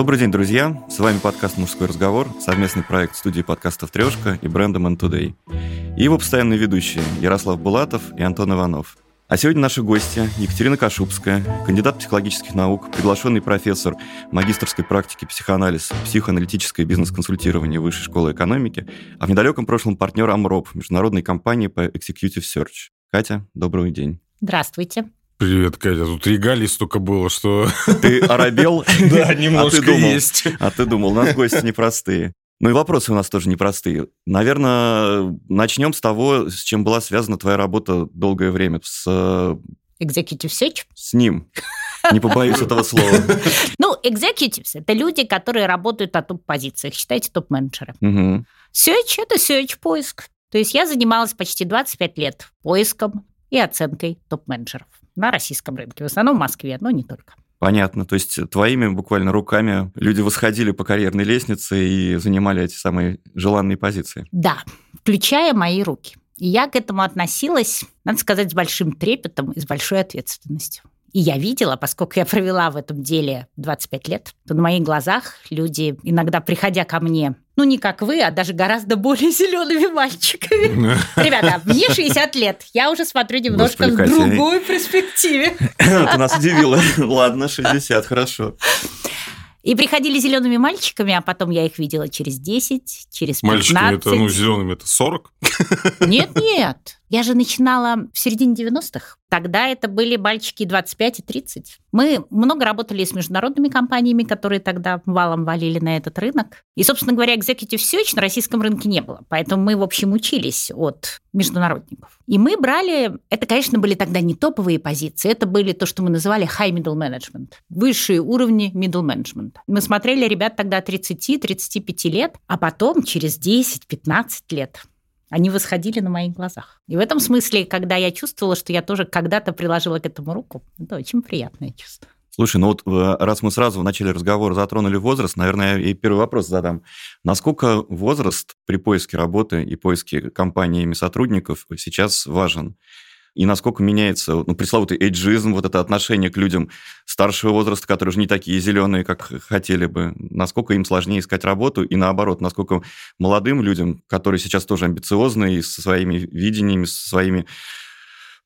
Добрый день, друзья! С вами подкаст «Мужской разговор», совместный проект студии подкастов «Трешка» и бренда «Man Today». И его постоянные ведущие Ярослав Булатов и Антон Иванов. А сегодня наши гости Екатерина Кашубская, кандидат психологических наук, приглашенный профессор магистрской практики психоанализ, психоаналитическое бизнес-консультирование Высшей школы экономики, а в недалеком прошлом партнер Амроп, международной компании по Executive Search. Катя, добрый день. Здравствуйте. Привет, Катя. Тут регалий столько было, что... Ты оробел? Да, немножко есть. А ты думал, у нас гости непростые. Ну и вопросы у нас тоже непростые. Наверное, начнем с того, с чем была связана твоя работа долгое время. С... Executive Search? С ним. Не побоюсь этого слова. Ну, executives – это люди, которые работают на топ-позициях, считайте топ-менеджеры. Search – это search-поиск. То есть я занималась почти 25 лет поиском и оценкой топ-менеджеров на российском рынке, в основном в Москве, но не только. Понятно. То есть твоими буквально руками люди восходили по карьерной лестнице и занимали эти самые желанные позиции. Да, включая мои руки. И я к этому относилась, надо сказать, с большим трепетом и с большой ответственностью. И я видела, поскольку я провела в этом деле 25 лет, то на моих глазах люди, иногда приходя ко мне, ну не как вы, а даже гораздо более зелеными мальчиками. Ребята, мне 60 лет, я уже смотрю немножко в другой перспективе. Ты нас удивила. Ладно, 60, хорошо. И приходили зелеными мальчиками, а потом я их видела через 10, через 15. Мальчиками это, ну, зелеными это 40? Нет, нет. Я же начинала в середине 90-х. Тогда это были мальчики 25 и 30. Мы много работали с международными компаниями, которые тогда валом валили на этот рынок. И, собственно говоря, Executive Search на российском рынке не было. Поэтому мы, в общем, учились от международников. И мы брали... Это, конечно, были тогда не топовые позиции. Это были то, что мы называли high middle management. Высшие уровни middle management. Мы смотрели ребят тогда 30-35 лет, а потом через 10-15 лет они восходили на моих глазах. И в этом смысле, когда я чувствовала, что я тоже когда-то приложила к этому руку, это очень приятное чувство. Слушай, ну вот э, раз мы сразу в начале разговора затронули возраст, наверное, и первый вопрос задам. Насколько возраст при поиске работы и поиске компаниями сотрудников сейчас важен? И насколько меняется ну, пресловутый эйджизм, вот это отношение к людям старшего возраста, которые уже не такие зеленые, как хотели бы, насколько им сложнее искать работу, и наоборот, насколько молодым людям, которые сейчас тоже амбициозные, со своими видениями, со своими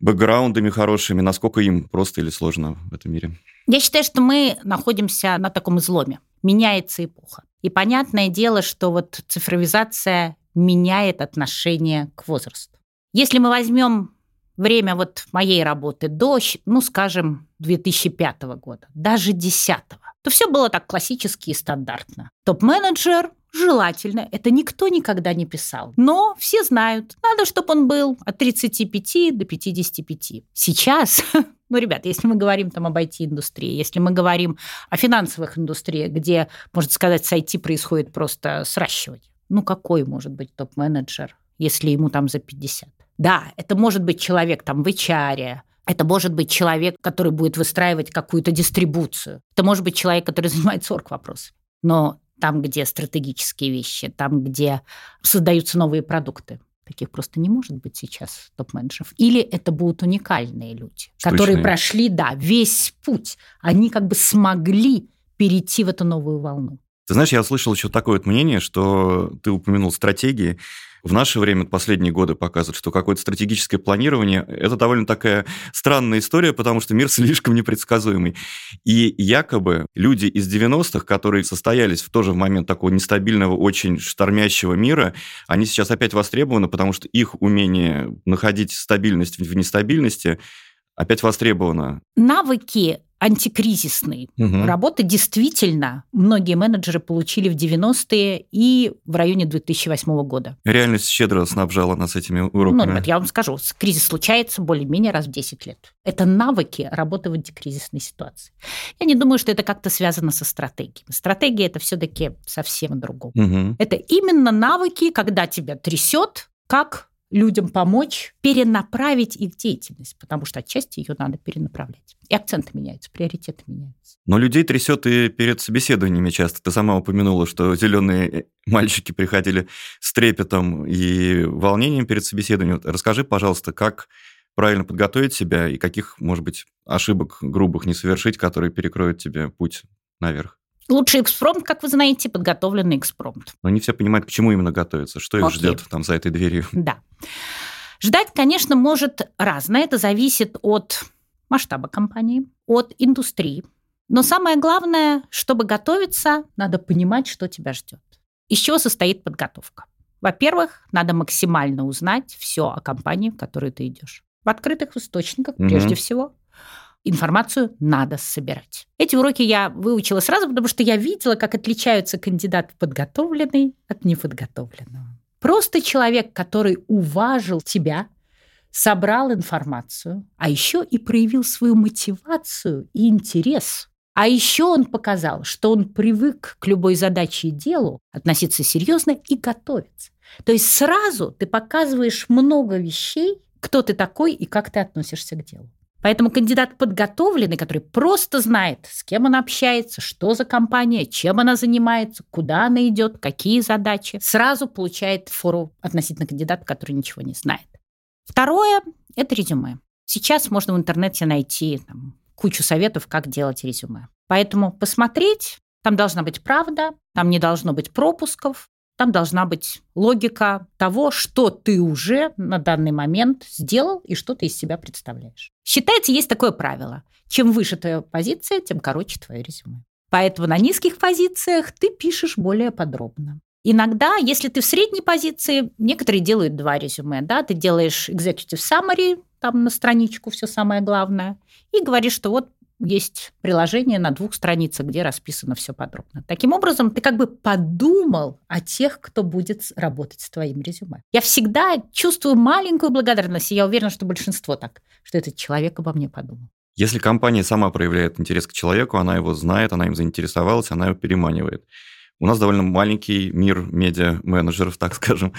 бэкграундами хорошими, насколько им просто или сложно в этом мире? Я считаю, что мы находимся на таком изломе. Меняется эпоха. И понятное дело, что вот цифровизация меняет отношение к возрасту. Если мы возьмем время вот моей работы до, ну, скажем, 2005 года, даже 2010, то все было так классически и стандартно. Топ-менеджер желательно, это никто никогда не писал. Но все знают, надо, чтобы он был от 35 до 55. Сейчас, ну, ребят, если мы говорим там об IT-индустрии, если мы говорим о финансовых индустриях, где, можно сказать, с IT происходит просто сращивание, ну, какой может быть топ-менеджер, если ему там за 50? Да, это может быть человек там в HR, это может быть человек, который будет выстраивать какую-то дистрибуцию. Это может быть человек, который занимается орг вопросами. Но там, где стратегические вещи, там, где создаются новые продукты, таких просто не может быть сейчас топ-менеджеров. Или это будут уникальные люди, Штучные. которые прошли, да, весь путь. Они как бы смогли перейти в эту новую волну. Ты знаешь, я слышал еще такое вот мнение, что ты упомянул стратегии. В наше время последние годы показывают, что какое-то стратегическое планирование – это довольно такая странная история, потому что мир слишком непредсказуемый. И якобы люди из 90-х, которые состоялись в тоже в момент такого нестабильного, очень штормящего мира, они сейчас опять востребованы, потому что их умение находить стабильность в нестабильности опять востребовано. Навыки антикризисной угу. работы действительно многие менеджеры получили в 90-е и в районе 2008 года. Реальность щедро снабжала нас этими уроками. Ну, ребят, я вам скажу, кризис случается более-менее раз в 10 лет. Это навыки работы в антикризисной ситуации. Я не думаю, что это как-то связано со стратегией. Стратегия – это все-таки совсем другое. Угу. Это именно навыки, когда тебя трясет, как людям помочь перенаправить их деятельность, потому что отчасти ее надо перенаправлять. И акценты меняются, приоритеты меняются. Но людей трясет и перед собеседованиями часто. Ты сама упомянула, что зеленые мальчики приходили с трепетом и волнением перед собеседованием. Расскажи, пожалуйста, как правильно подготовить себя и каких, может быть, ошибок грубых не совершить, которые перекроют тебе путь наверх? Лучший экспромт, как вы знаете, подготовленный экспромт. Но не все понимают, к чему именно готовиться, что их Окей. ждет там за этой дверью. Да. Ждать, конечно, может разное. Это зависит от масштаба компании, от индустрии. Но самое главное, чтобы готовиться, надо понимать, что тебя ждет. Из чего состоит подготовка? Во-первых, надо максимально узнать все о компании, в которую ты идешь. В открытых источниках, угу. прежде всего информацию надо собирать. Эти уроки я выучила сразу, потому что я видела, как отличаются кандидат подготовленный от неподготовленного. Просто человек, который уважил тебя, собрал информацию, а еще и проявил свою мотивацию и интерес. А еще он показал, что он привык к любой задаче и делу относиться серьезно и готовиться. То есть сразу ты показываешь много вещей, кто ты такой и как ты относишься к делу. Поэтому кандидат подготовленный, который просто знает, с кем он общается, что за компания, чем она занимается, куда она идет, какие задачи, сразу получает фору относительно кандидата, который ничего не знает. Второе – это резюме. Сейчас можно в интернете найти там, кучу советов, как делать резюме. Поэтому посмотреть, там должна быть правда, там не должно быть пропусков, там должна быть логика того, что ты уже на данный момент сделал и что ты из себя представляешь. Считается, есть такое правило. Чем выше твоя позиция, тем короче твое резюме. Поэтому на низких позициях ты пишешь более подробно. Иногда, если ты в средней позиции, некоторые делают два резюме. Да? Ты делаешь executive summary, там на страничку все самое главное, и говоришь, что вот есть приложение на двух страницах, где расписано все подробно. Таким образом, ты как бы подумал о тех, кто будет работать с твоим резюме. Я всегда чувствую маленькую благодарность, и я уверена, что большинство так, что этот человек обо мне подумал. Если компания сама проявляет интерес к человеку, она его знает, она им заинтересовалась, она его переманивает. У нас довольно маленький мир медиа-менеджеров, так скажем.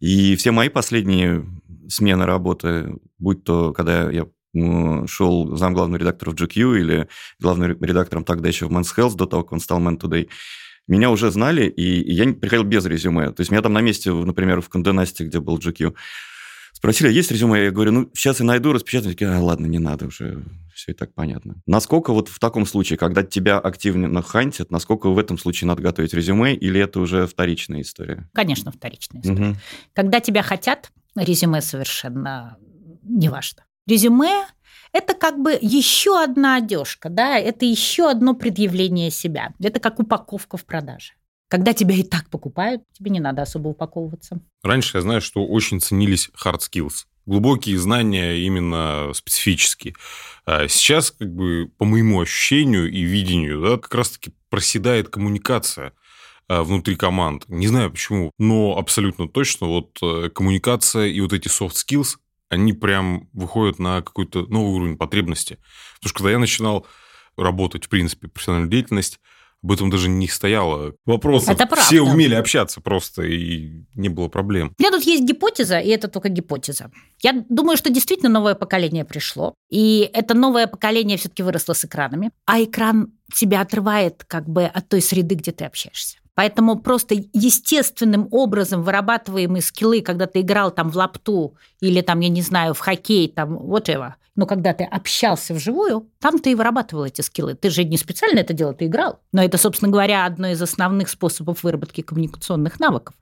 И все мои последние смены работы, будь то, когда я шел зам главного редактора в GQ или главным редактором тогда еще в Men's Health, до того, как он стал Man Today, меня уже знали, и, я приходил без резюме. То есть меня там на месте, например, в Конденасте, где был GQ, спросили, а есть резюме? Я говорю, ну, сейчас я найду, распечатаю. Такие, а, ладно, не надо уже, все и так понятно. Насколько вот в таком случае, когда тебя активно хантят, насколько в этом случае надо готовить резюме, или это уже вторичная история? Конечно, вторичная история. Угу. Когда тебя хотят, резюме совершенно не важно. Резюме – это как бы еще одна одежка, да, это еще одно предъявление себя. Это как упаковка в продаже. Когда тебя и так покупают, тебе не надо особо упаковываться. Раньше я знаю, что очень ценились hard skills. Глубокие знания именно специфические. А сейчас, как бы, по моему ощущению и видению, да, как раз-таки проседает коммуникация а, внутри команд. Не знаю почему, но абсолютно точно вот э, коммуникация и вот эти soft skills они прям выходят на какой-то новый уровень потребности. Потому что когда я начинал работать, в принципе, профессиональную деятельность, об этом даже не стояло вопросов. Это правда. Все умели общаться просто, и не было проблем. У меня тут есть гипотеза, и это только гипотеза. Я думаю, что действительно новое поколение пришло, и это новое поколение все-таки выросло с экранами, а экран тебя отрывает как бы от той среды, где ты общаешься. Поэтому просто естественным образом вырабатываемые скиллы, когда ты играл там в лапту или там, я не знаю, в хоккей, там, whatever, но когда ты общался вживую, там ты и вырабатывал эти скиллы. Ты же не специально это делал, ты играл. Но это, собственно говоря, одно из основных способов выработки коммуникационных навыков.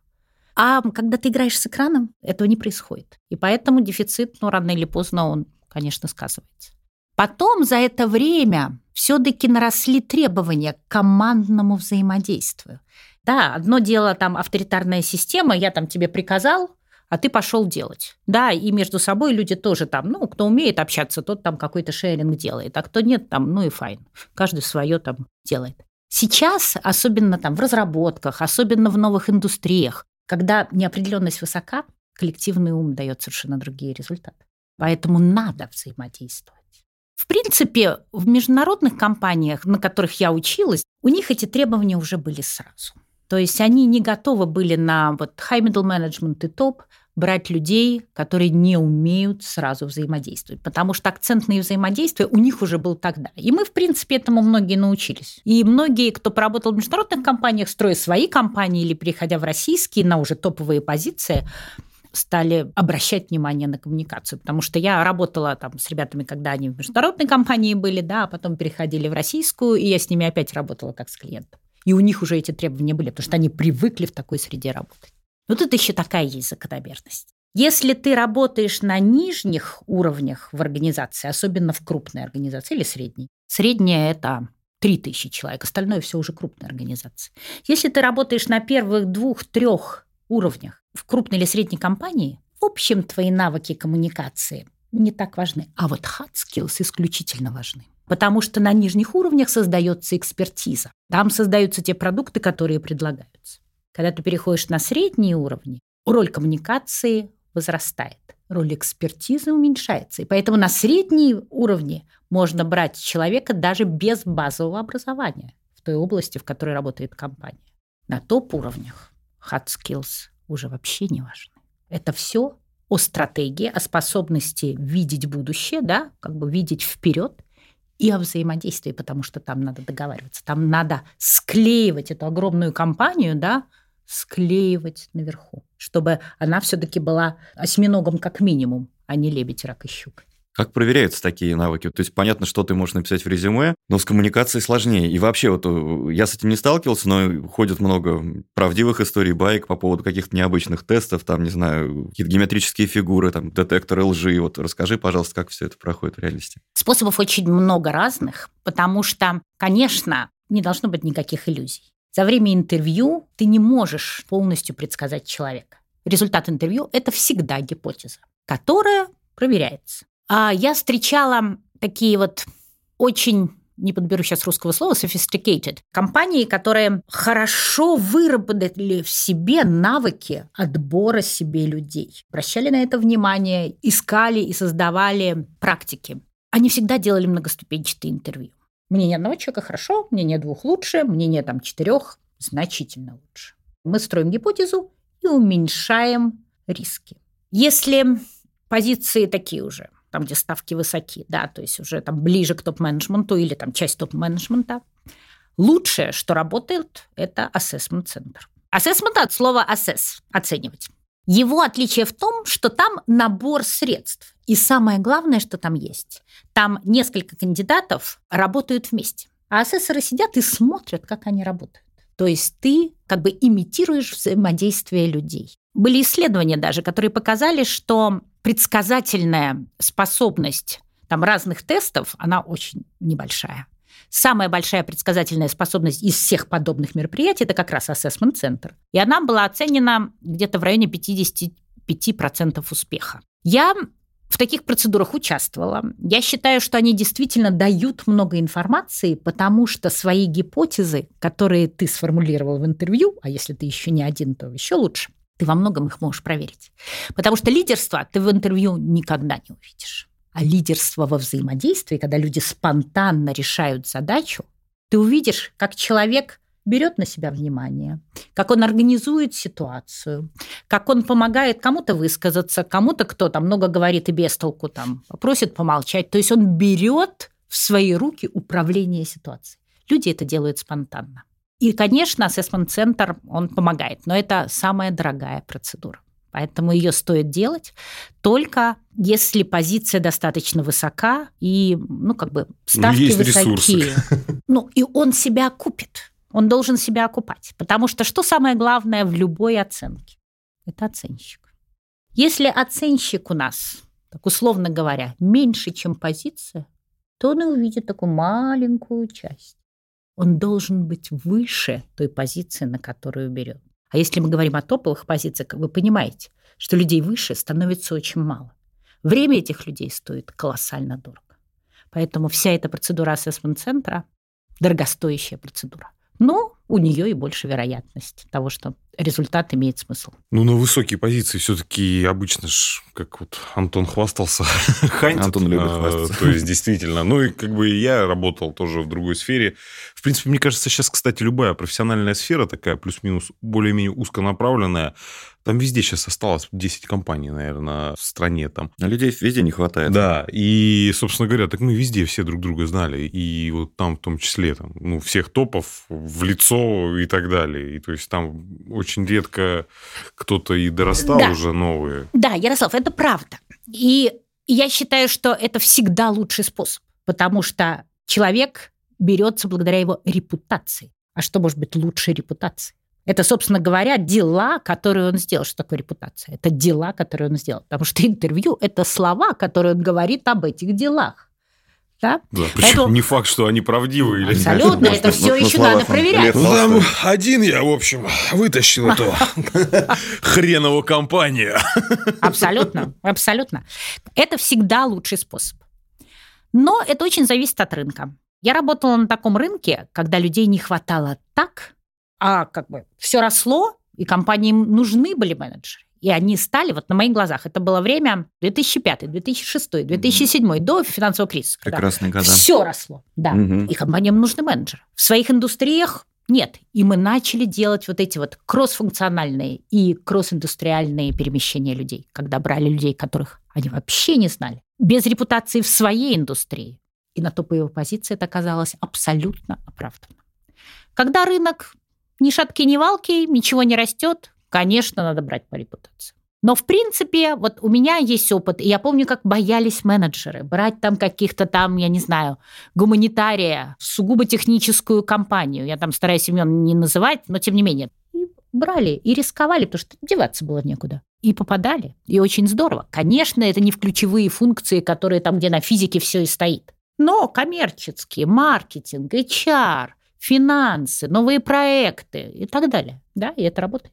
А когда ты играешь с экраном, этого не происходит. И поэтому дефицит, ну, рано или поздно он, конечно, сказывается. Потом за это время все-таки наросли требования к командному взаимодействию. Да, одно дело там авторитарная система, я там тебе приказал, а ты пошел делать. Да, и между собой люди тоже там, ну, кто умеет общаться, тот там какой-то шеринг делает, а кто нет, там, ну и файн. Каждый свое там делает. Сейчас, особенно там в разработках, особенно в новых индустриях, когда неопределенность высока, коллективный ум дает совершенно другие результаты. Поэтому надо взаимодействовать. В принципе, в международных компаниях, на которых я училась, у них эти требования уже были сразу. То есть они не готовы были на вот high middle management и топ брать людей, которые не умеют сразу взаимодействовать, потому что акцент на взаимодействие у них уже был тогда. И мы, в принципе, этому многие научились. И многие, кто поработал в международных компаниях, строя свои компании или переходя в российские на уже топовые позиции, стали обращать внимание на коммуникацию, потому что я работала там с ребятами, когда они в международной компании были, да, а потом переходили в российскую, и я с ними опять работала как с клиентом. И у них уже эти требования были, потому что они привыкли в такой среде работать. Но тут еще такая есть закономерность. Если ты работаешь на нижних уровнях в организации, особенно в крупной организации или средней, средняя – это 3000 человек, остальное все уже крупная организация. Если ты работаешь на первых двух-трех уровнях в крупной или средней компании, в общем, твои навыки коммуникации не так важны. А вот hard skills исключительно важны. Потому что на нижних уровнях создается экспертиза. Там создаются те продукты, которые предлагаются. Когда ты переходишь на средние уровни, роль коммуникации возрастает, роль экспертизы уменьшается. И поэтому на средние уровни можно брать человека даже без базового образования в той области, в которой работает компания. На топ-уровнях hard skills уже вообще не важны. Это все о стратегии, о способности видеть будущее, да, как бы видеть вперед и о взаимодействии, потому что там надо договариваться, там надо склеивать эту огромную компанию, да, склеивать наверху, чтобы она все-таки была осьминогом как минимум, а не лебедь, рак и щука. Как проверяются такие навыки? То есть понятно, что ты можешь написать в резюме, но с коммуникацией сложнее. И вообще, вот э, я с этим не сталкивался, но ходит много правдивых историй, байк по поводу каких-то необычных тестов, там, не знаю, какие-то геометрические фигуры, там, детекторы лжи. Вот расскажи, пожалуйста, как все это проходит в реальности. Способов очень много разных, потому что, конечно, не должно быть никаких иллюзий. За время интервью ты не можешь полностью предсказать человека. Результат интервью – это всегда гипотеза, которая проверяется. А я встречала такие вот очень не подберу сейчас русского слова, sophisticated, компании, которые хорошо выработали в себе навыки отбора себе людей. Обращали на это внимание, искали и создавали практики. Они всегда делали многоступенчатые интервью. Мнение одного человека хорошо, мнение двух лучше, мнение там четырех значительно лучше. Мы строим гипотезу и уменьшаем риски. Если позиции такие уже, там, где ставки высоки, да, то есть уже там ближе к топ-менеджменту или там часть топ-менеджмента, лучшее, что работает, это ассессмент-центр. Ассессмент от слова assess – оценивать. Его отличие в том, что там набор средств. И самое главное, что там есть. Там несколько кандидатов работают вместе. А асессоры сидят и смотрят, как они работают. То есть ты как бы имитируешь взаимодействие людей. Были исследования даже, которые показали, что предсказательная способность там разных тестов, она очень небольшая. Самая большая предсказательная способность из всех подобных мероприятий – это как раз ассессмент-центр. И она была оценена где-то в районе 55% успеха. Я в таких процедурах участвовала. Я считаю, что они действительно дают много информации, потому что свои гипотезы, которые ты сформулировал в интервью, а если ты еще не один, то еще лучше, ты во многом их можешь проверить. Потому что лидерство ты в интервью никогда не увидишь. А лидерство во взаимодействии, когда люди спонтанно решают задачу, ты увидишь, как человек берет на себя внимание, как он организует ситуацию, как он помогает кому-то высказаться, кому-то, кто там много говорит и без толку там просит помолчать. То есть он берет в свои руки управление ситуацией. Люди это делают спонтанно. И, конечно, ассессмент-центр, он помогает, но это самая дорогая процедура. Поэтому ее стоит делать только если позиция достаточно высока и, ну, как бы ставки ну, высокие. Ресурсы. Ну, и он себя купит. Он должен себя окупать. Потому что что самое главное в любой оценке? Это оценщик. Если оценщик у нас, так условно говоря, меньше, чем позиция, то он увидит такую маленькую часть. Он должен быть выше той позиции, на которую берет. А если мы говорим о топовых позициях, вы понимаете, что людей выше становится очень мало. Время этих людей стоит колоссально дорого. Поэтому вся эта процедура ассессмент-центра – дорогостоящая процедура. Но у нее и больше вероятность того, что результат имеет смысл. Ну, на высокие позиции все-таки обычно ж, как вот Антон хвастался, хантит. Антон любит а, хвастаться. То есть, действительно. Ну, и как бы я работал тоже в другой сфере. В принципе, мне кажется, сейчас, кстати, любая профессиональная сфера такая, плюс-минус, более-менее узконаправленная, там везде сейчас осталось 10 компаний, наверное, в стране там. А людей везде не хватает. Да, и, собственно говоря, так мы везде все друг друга знали. И вот там в том числе, там, ну, всех топов в лицо и так далее. И то есть там очень редко кто-то и дорастал да. уже новые. Да, Ярослав, это правда. И я считаю, что это всегда лучший способ, потому что человек берется благодаря его репутации. А что может быть лучше репутации? Это, собственно говоря, дела, которые он сделал. Что такое репутация? Это дела, которые он сделал. Потому что интервью – это слова, которые он говорит об этих делах. Да? Да, причем Поэтому... не факт, что они правдивы или нет. Абсолютно, это все еще надо проверять. Ну, там один я, в общем, вытащил эту хреновую компанию. Абсолютно, абсолютно. Это всегда лучший способ. Но это очень зависит от рынка. Я работала на таком рынке, когда людей не хватало так, а как бы все росло, и компаниям нужны были менеджеры. И они стали вот на моих глазах. Это было время 2005, 2006, 2007, mm-hmm. до финансового кризиса. Прекрасные года. Все росло, да. Mm-hmm. И компаниям нужны менеджеры. В своих индустриях нет. И мы начали делать вот эти вот кроссфункциональные и кросс-индустриальные перемещения людей, когда брали людей, которых они вообще не знали, без репутации в своей индустрии. И на топовой позиции это оказалось абсолютно оправданно. Когда рынок ни шатки, ни валки, ничего не растет, конечно, надо брать по репутации. Но, в принципе, вот у меня есть опыт, и я помню, как боялись менеджеры брать там каких-то там, я не знаю, гуманитария, сугубо техническую компанию. Я там стараюсь имен не называть, но тем не менее. И брали, и рисковали, потому что деваться было некуда. И попадали. И очень здорово. Конечно, это не в ключевые функции, которые там, где на физике все и стоит. Но коммерческие, маркетинг, HR, финансы, новые проекты и так далее. Да, и это работает.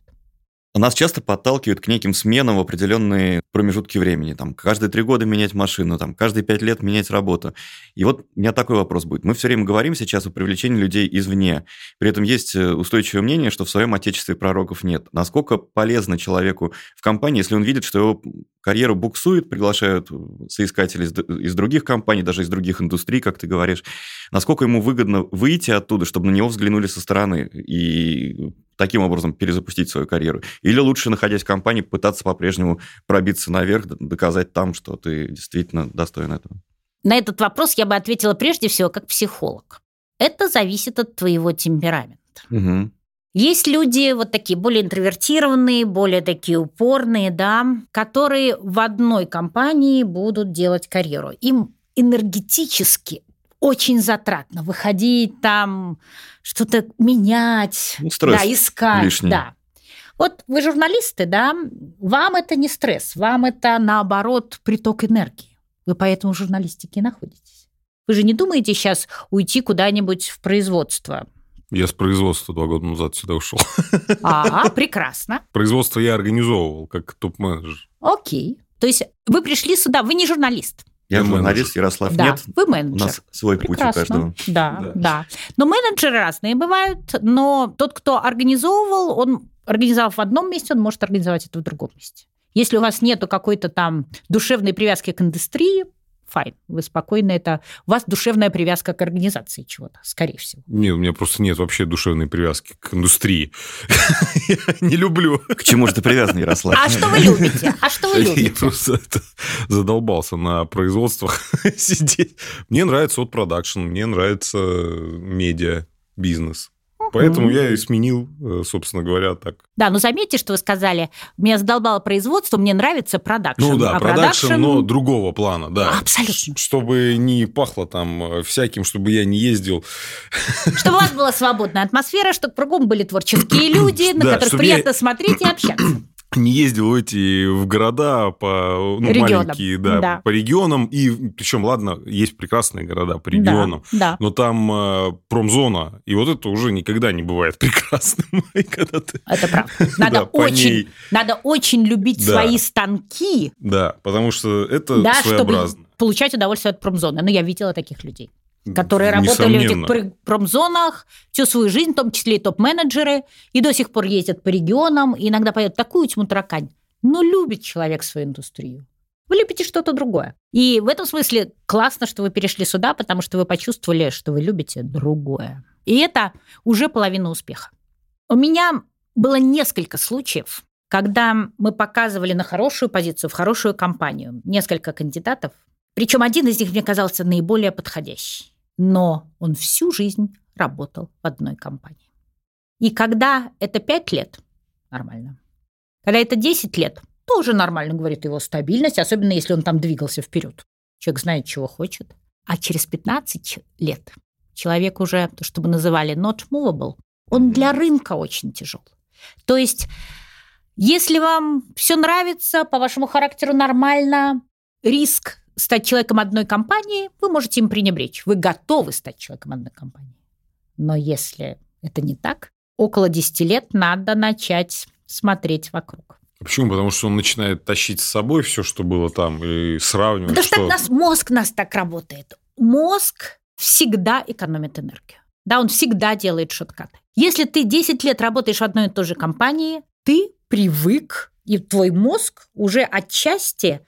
Нас часто подталкивают к неким сменам в определенные промежутки времени. Там, каждые три года менять машину, там, каждые пять лет менять работу. И вот у меня такой вопрос будет. Мы все время говорим сейчас о привлечении людей извне. При этом есть э, устойчивое мнение, что в своем отечестве пророков нет. Насколько полезно человеку в компании, если он видит, что его карьеру буксует, приглашают соискателей из, из других компаний, даже из других индустрий, как ты говоришь, насколько ему выгодно выйти оттуда, чтобы на него взглянули со стороны и таким образом перезапустить свою карьеру? Или лучше, находясь в компании, пытаться по-прежнему пробиться наверх, доказать там, что ты действительно достоин этого? На этот вопрос я бы ответила прежде всего как психолог. Это зависит от твоего темперамента. Угу. Есть люди вот такие более интровертированные, более такие упорные, да, которые в одной компании будут делать карьеру. Им энергетически очень затратно выходить там, что-то менять, ну, стресс да, искать, лишний. да. Вот вы журналисты, да, вам это не стресс, вам это наоборот приток энергии. Вы поэтому в журналистике находитесь. Вы же не думаете сейчас уйти куда-нибудь в производство? Я с производства два года назад сюда ушел. А, прекрасно. Производство я организовывал как топ-менеджер. Окей. То есть вы пришли сюда, вы не журналист. Я вы журналист, Ярослав да, нет. Вы менеджер. У нас свой Прекрасно. путь у каждого. Да, да, да. Но менеджеры разные бывают, но тот, кто организовывал, он организовав в одном месте, он может организовать это в другом месте. Если у вас нету какой-то там душевной привязки к индустрии, файн, вы спокойно это... У вас душевная привязка к организации чего-то, скорее всего. Нет, у меня просто нет вообще душевной привязки к индустрии. Я не люблю. К чему же ты привязан, Ярослав? А что вы любите? А что вы любите? Я просто задолбался на производствах сидеть. Мне нравится вот продакшн, мне нравится медиа, бизнес. Поэтому я и сменил, э, собственно говоря, так. Да, но заметьте, что вы сказали, меня задолбало производство, мне нравится продакшн. Ну да, а продакшн, продакшн, но другого плана, да. Абсолютно. Чтобы не пахло там э, всяким, чтобы я не ездил. Чтобы у вас была свободная атмосфера, чтобы кругом были творческие люди, на которых приятно смотреть и общаться не ездил в эти в города по ну, маленькие, да, да, по регионам и причем ладно, есть прекрасные города по регионам, да, да. но там э, промзона и вот это уже никогда не бывает прекрасным, когда ты... Это правда. Надо да, очень, ней... надо очень любить да. свои станки. Да, потому что это да, своеобразно. Чтобы получать удовольствие от промзоны. Но я видела таких людей которые работали в этих промзонах всю свою жизнь, в том числе и топ-менеджеры, и до сих пор ездят по регионам, и иногда поют такую тьму таракань. Но любит человек свою индустрию. Вы любите что-то другое. И в этом смысле классно, что вы перешли сюда, потому что вы почувствовали, что вы любите другое. И это уже половина успеха. У меня было несколько случаев, когда мы показывали на хорошую позицию, в хорошую компанию несколько кандидатов, причем один из них мне казался наиболее подходящий но он всю жизнь работал в одной компании. И когда это 5 лет, нормально. Когда это 10 лет, тоже нормально, говорит его стабильность, особенно если он там двигался вперед. Человек знает, чего хочет. А через 15 лет человек уже, то, что мы называли not movable, Он для рынка очень тяжел. То есть, если вам все нравится, по вашему характеру нормально, риск стать человеком одной компании, вы можете им пренебречь. Вы готовы стать человеком одной компании. Но если это не так, около 10 лет надо начать смотреть вокруг. Почему? Потому что он начинает тащить с собой все, что было там, и сравнивать. Потому что так нас, мозг нас так работает. Мозг всегда экономит энергию. Да, он всегда делает шоткаты. Если ты 10 лет работаешь в одной и той же компании, ты привык, и твой мозг уже отчасти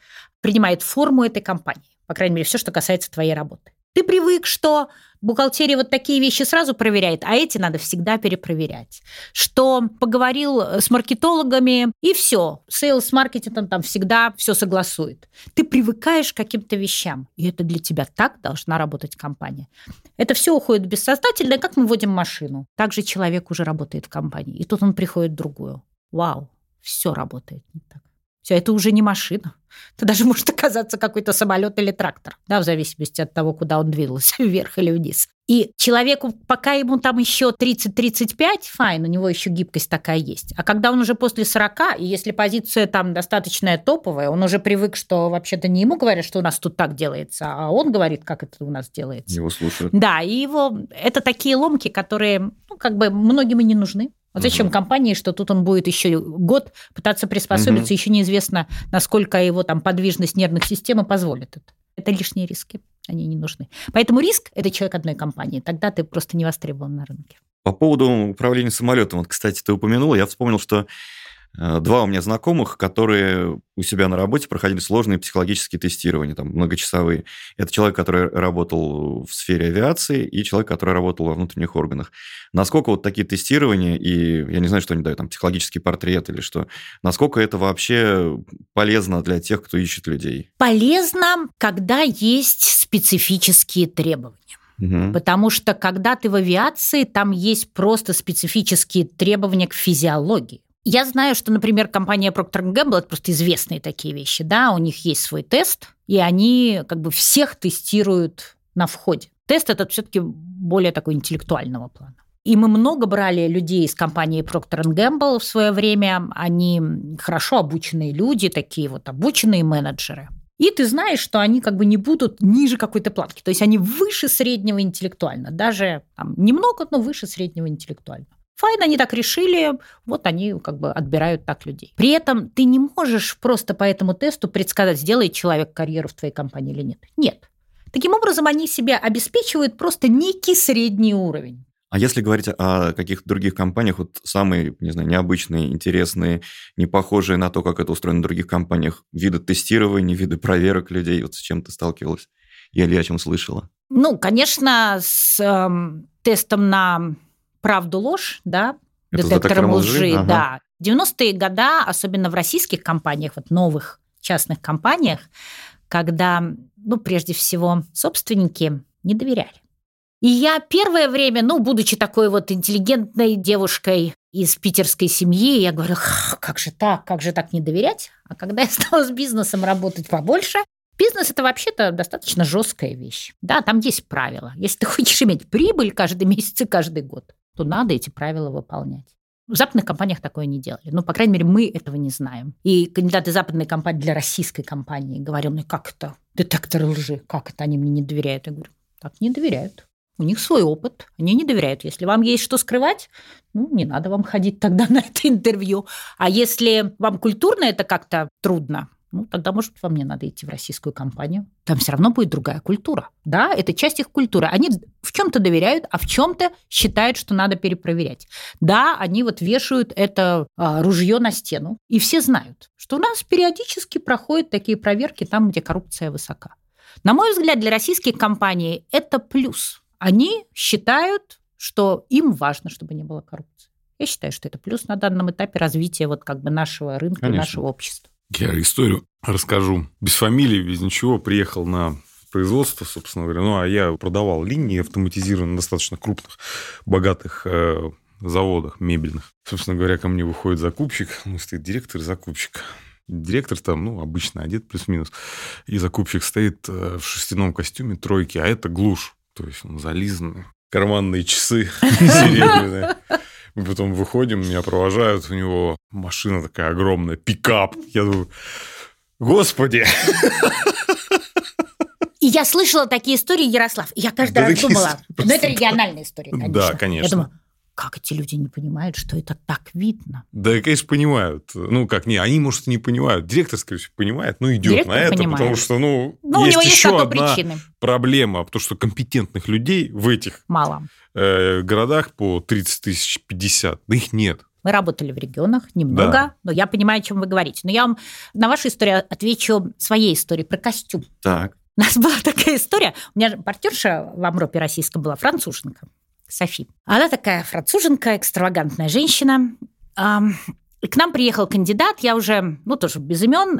принимает форму этой компании. По крайней мере, все, что касается твоей работы. Ты привык, что бухгалтерия вот такие вещи сразу проверяет, а эти надо всегда перепроверять. Что поговорил с маркетологами, и все. Сейлс, маркетинг, он там всегда все согласует. Ты привыкаешь к каким-то вещам, и это для тебя так должна работать компания. Это все уходит бессознательно, как мы водим машину. Также человек уже работает в компании, и тут он приходит в другую. Вау, все работает не так. Все, это уже не машина. Это даже может оказаться какой-то самолет или трактор, да, в зависимости от того, куда он двинулся, вверх или вниз. И человеку, пока ему там еще 30-35, fine, у него еще гибкость такая есть. А когда он уже после 40, и если позиция там достаточная топовая, он уже привык, что вообще-то не ему говорят, что у нас тут так делается, а он говорит, как это у нас делается. Его слушают. Да, и его... Это такие ломки, которые, ну, как бы многим и не нужны. Вот зачем угу. компании, что тут он будет еще год пытаться приспособиться, угу. еще неизвестно, насколько его там подвижность нервных систем позволит это. Это лишние риски, они не нужны. Поэтому риск – это человек одной компании, тогда ты просто не востребован на рынке. По поводу управления самолетом, вот, кстати, ты упомянул, я вспомнил, что два у меня знакомых, которые у себя на работе проходили сложные психологические тестирования, там, многочасовые. Это человек, который работал в сфере авиации, и человек, который работал во внутренних органах. Насколько вот такие тестирования, и я не знаю, что они дают, там, психологический портрет или что, насколько это вообще полезно для тех, кто ищет людей? Полезно, когда есть специфические требования. Угу. Потому что когда ты в авиации, там есть просто специфические требования к физиологии. Я знаю, что, например, компания Procter Gamble – это просто известные такие вещи, да, у них есть свой тест, и они как бы всех тестируют на входе. Тест этот все-таки более такой интеллектуального плана. И мы много брали людей из компании Procter Gamble в свое время. Они хорошо обученные люди, такие вот обученные менеджеры. И ты знаешь, что они как бы не будут ниже какой-то планки. То есть они выше среднего интеллектуально. Даже там, немного, но выше среднего интеллектуально. Файн, они так решили, вот они как бы отбирают так людей. При этом ты не можешь просто по этому тесту предсказать, сделает человек карьеру в твоей компании или нет. Нет. Таким образом, они себя обеспечивают просто некий средний уровень. А если говорить о каких-то других компаниях, вот самые, не знаю, необычные, интересные, не похожие на то, как это устроено в других компаниях, виды тестирования, виды проверок людей, вот с чем ты сталкивалась? Или о чем слышала? Ну, конечно, с э, тестом на правду-ложь, да, Это детектором лжи, лжи ага. да. 90-е годы, особенно в российских компаниях, вот новых частных компаниях, когда, ну, прежде всего, собственники не доверяли. И я первое время, ну, будучи такой вот интеллигентной девушкой из питерской семьи, я говорю, как же так, как же так не доверять? А когда я стала с бизнесом работать побольше, Бизнес это вообще-то достаточно жесткая вещь. Да, там есть правила. Если ты хочешь иметь прибыль каждый месяц и каждый год, то надо эти правила выполнять. В западных компаниях такое не делали. Ну, по крайней мере, мы этого не знаем. И кандидаты западной компании для российской компании говорил, ну как это? Детекторы лжи. Как это они мне не доверяют? Я говорю, так не доверяют. У них свой опыт, они не доверяют. Если вам есть что скрывать, ну, не надо вам ходить тогда на это интервью. А если вам культурно это как-то трудно, ну, тогда, может, вам не надо идти в российскую компанию. Там все равно будет другая культура. Да, это часть их культуры. Они в чем-то доверяют, а в чем-то считают, что надо перепроверять. Да, они вот вешают это а, ружье на стену. И все знают, что у нас периодически проходят такие проверки там, где коррупция высока. На мой взгляд, для российских компаний это плюс. Они считают, что им важно, чтобы не было коррупции. Я считаю, что это плюс на данном этапе развития вот как бы нашего рынка Конечно. нашего общества. Я историю расскажу. Без фамилии, без ничего. Приехал на производство, собственно говоря. Ну, а я продавал линии автоматизированные достаточно крупных, богатых э, заводах мебельных. Собственно говоря, ко мне выходит закупщик, ну, стоит директор и закупщик. Директор там, ну, обычно одет плюс-минус. И закупщик стоит э, в шерстяном костюме тройки, а это глушь. То есть он зализанный, карманные часы. Мы потом выходим, меня провожают, у него машина такая огромная, пикап. Я думаю, господи! И я слышала такие истории, Ярослав. Я каждый да раз думала, ну это региональная история, конечно. Да, конечно. Я думаю, как эти люди не понимают, что это так видно? Да, конечно, понимают. Ну, как, не, они, может, не понимают. Директор, скорее всего, понимает, но идет Директор на это, понимает. потому что, ну, ну есть, есть еще одна причины. проблема, потому что компетентных людей в этих Мало. Э, городах по 30 тысяч 50, да их нет. Мы работали в регионах немного, да. но я понимаю, о чем вы говорите. Но я вам на вашу историю отвечу своей историей про костюм. Так. У нас была такая история. У меня партнерша в Амропе российском была француженка. Софи. Она такая француженка, экстравагантная женщина. К нам приехал кандидат, я уже, ну, тоже без имен,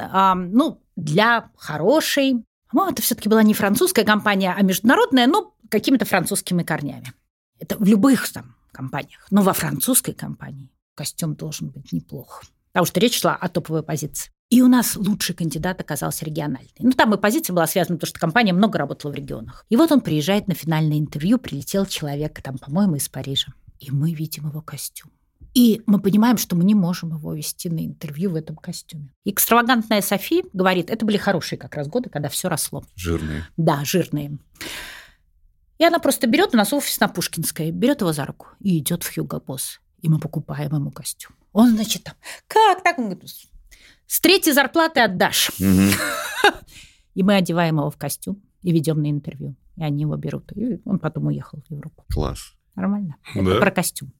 ну, для хорошей, по-моему, это все-таки была не французская компания, а международная, но какими-то французскими корнями. Это в любых там компаниях. Но во французской компании костюм должен быть неплох. Потому что речь шла о топовой позиции. И у нас лучший кандидат оказался региональный. Ну, там и позиция была связана, потому что компания много работала в регионах. И вот он приезжает на финальное интервью, прилетел человек, там, по-моему, из Парижа. И мы видим его костюм. И мы понимаем, что мы не можем его вести на интервью в этом костюме. Экстравагантная Софи говорит, это были хорошие как раз годы, когда все росло. Жирные. Да, жирные. И она просто берет у нас офис на Пушкинской, берет его за руку и идет в Хьюго Босс. И мы покупаем ему костюм. Он, значит, там, как так? Он говорит, с третьей зарплаты отдашь. И мы одеваем его в костюм и ведем на интервью. И они его берут. И он потом уехал в Европу. Класс. Нормально. Это про костюм.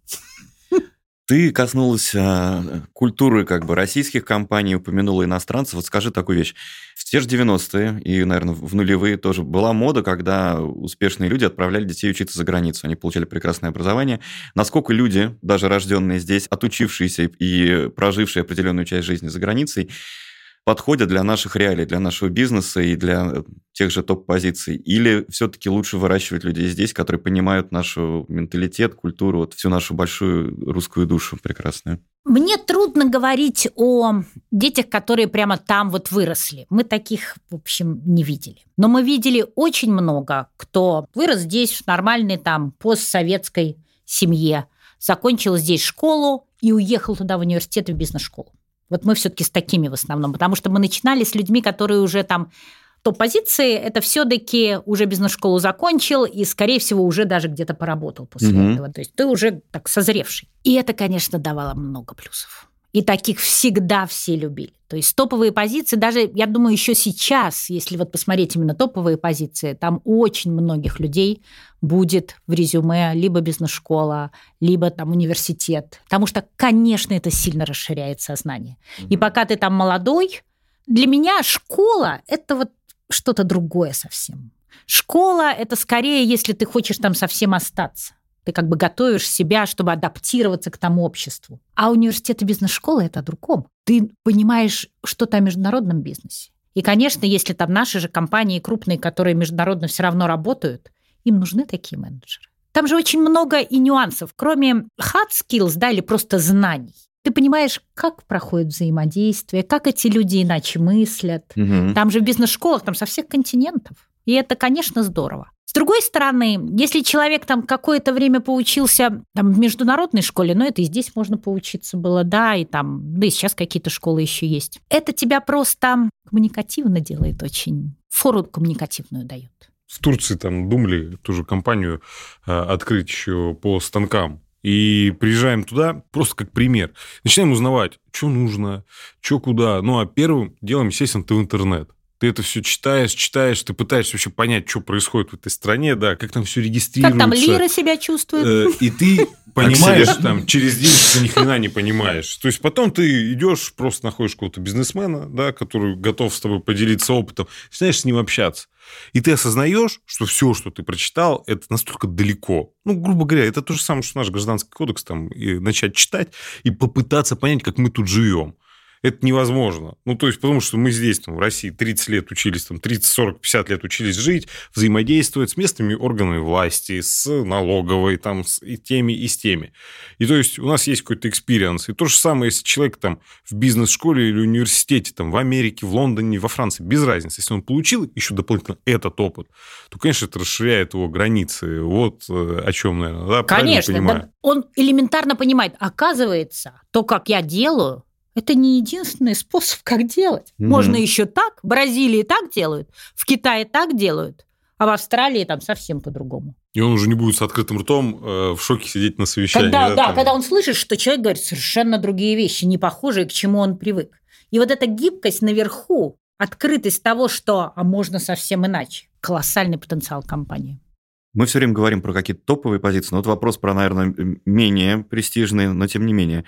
Ты коснулась а, культуры как бы российских компаний, упомянула иностранцев. Вот скажи такую вещь. В те же 90-е и, наверное, в нулевые тоже была мода, когда успешные люди отправляли детей учиться за границу. Они получали прекрасное образование. Насколько люди, даже рожденные здесь, отучившиеся и прожившие определенную часть жизни за границей, подходят для наших реалий, для нашего бизнеса и для э, тех же топ-позиций? Или все-таки лучше выращивать людей здесь, которые понимают наш менталитет, культуру, вот всю нашу большую русскую душу прекрасную? Мне трудно говорить о детях, которые прямо там вот выросли. Мы таких, в общем, не видели. Но мы видели очень много, кто вырос здесь в нормальной там постсоветской семье, закончил здесь школу и уехал туда в университет в бизнес-школу. Вот мы все-таки с такими в основном, потому что мы начинали с людьми, которые уже там топ-позиции, это все-таки уже бизнес-школу закончил и, скорее всего, уже даже где-то поработал после угу. этого. То есть ты уже так созревший. И это, конечно, давало много плюсов. И таких всегда все любили. То есть топовые позиции, даже, я думаю, еще сейчас, если вот посмотреть именно топовые позиции, там очень многих людей будет в резюме либо бизнес-школа, либо там университет. Потому что, конечно, это сильно расширяет сознание. Mm-hmm. И пока ты там молодой, для меня школа – это вот что-то другое совсем. Школа – это скорее, если ты хочешь там совсем остаться. Ты как бы готовишь себя, чтобы адаптироваться к тому обществу. А университет и бизнес-школа – это о другом. Ты понимаешь что-то о международном бизнесе. И, конечно, если там наши же компании крупные, которые международно все равно работают, им нужны такие менеджеры. Там же очень много и нюансов, кроме hard skills, да, или просто знаний. Ты понимаешь, как проходит взаимодействие, как эти люди иначе мыслят. Угу. Там же в бизнес-школах, там со всех континентов. И это, конечно, здорово. С другой стороны, если человек там какое-то время поучился там, в международной школе, ну это и здесь можно поучиться было, да, и там, да и сейчас какие-то школы еще есть. Это тебя просто коммуникативно делает очень, фору коммуникативную дает. В Турции там думали ту же компанию э, открыть еще по станкам. И приезжаем туда просто как пример. Начинаем узнавать, что нужно, что куда. Ну, а первым делом, естественно, ты в интернет ты это все читаешь, читаешь, ты пытаешься вообще понять, что происходит в этой стране, да, как там все регистрируется. Как там лира себя чувствует. Э, и ты понимаешь там через день, что ты ни хрена не понимаешь. То есть потом ты идешь, просто находишь какого-то бизнесмена, да, который готов с тобой поделиться опытом, начинаешь с ним общаться. И ты осознаешь, что все, что ты прочитал, это настолько далеко. Ну, грубо говоря, это то же самое, что наш гражданский кодекс там, и начать читать и попытаться понять, как мы тут живем. Это невозможно. Ну, то есть, потому что мы здесь, там, в России, 30 лет учились, там, 30, 40, 50 лет учились жить, взаимодействовать с местными органами власти, с налоговой, там, с и теми, и с теми. И то есть, у нас есть какой-то experience. И то же самое, если человек там в бизнес-школе или университете, там, в Америке, в Лондоне, во Франции, без разницы, если он получил еще дополнительно этот опыт, то, конечно, это расширяет его границы. Вот э, о чем, наверное, да? Конечно. Да, он элементарно понимает, оказывается, то, как я делаю, это не единственный способ, как делать. Mm-hmm. Можно еще так. В Бразилии так делают, в Китае так делают, а в Австралии там совсем по-другому. И он уже не будет с открытым ртом э, в шоке сидеть на совещании. Когда, да, да когда он слышит, что человек говорит совершенно другие вещи, не похожие, к чему он привык. И вот эта гибкость наверху, открытость того, что а можно совсем иначе, колоссальный потенциал компании. Мы все время говорим про какие-то топовые позиции, но вот вопрос про, наверное, менее престижные, но тем не менее.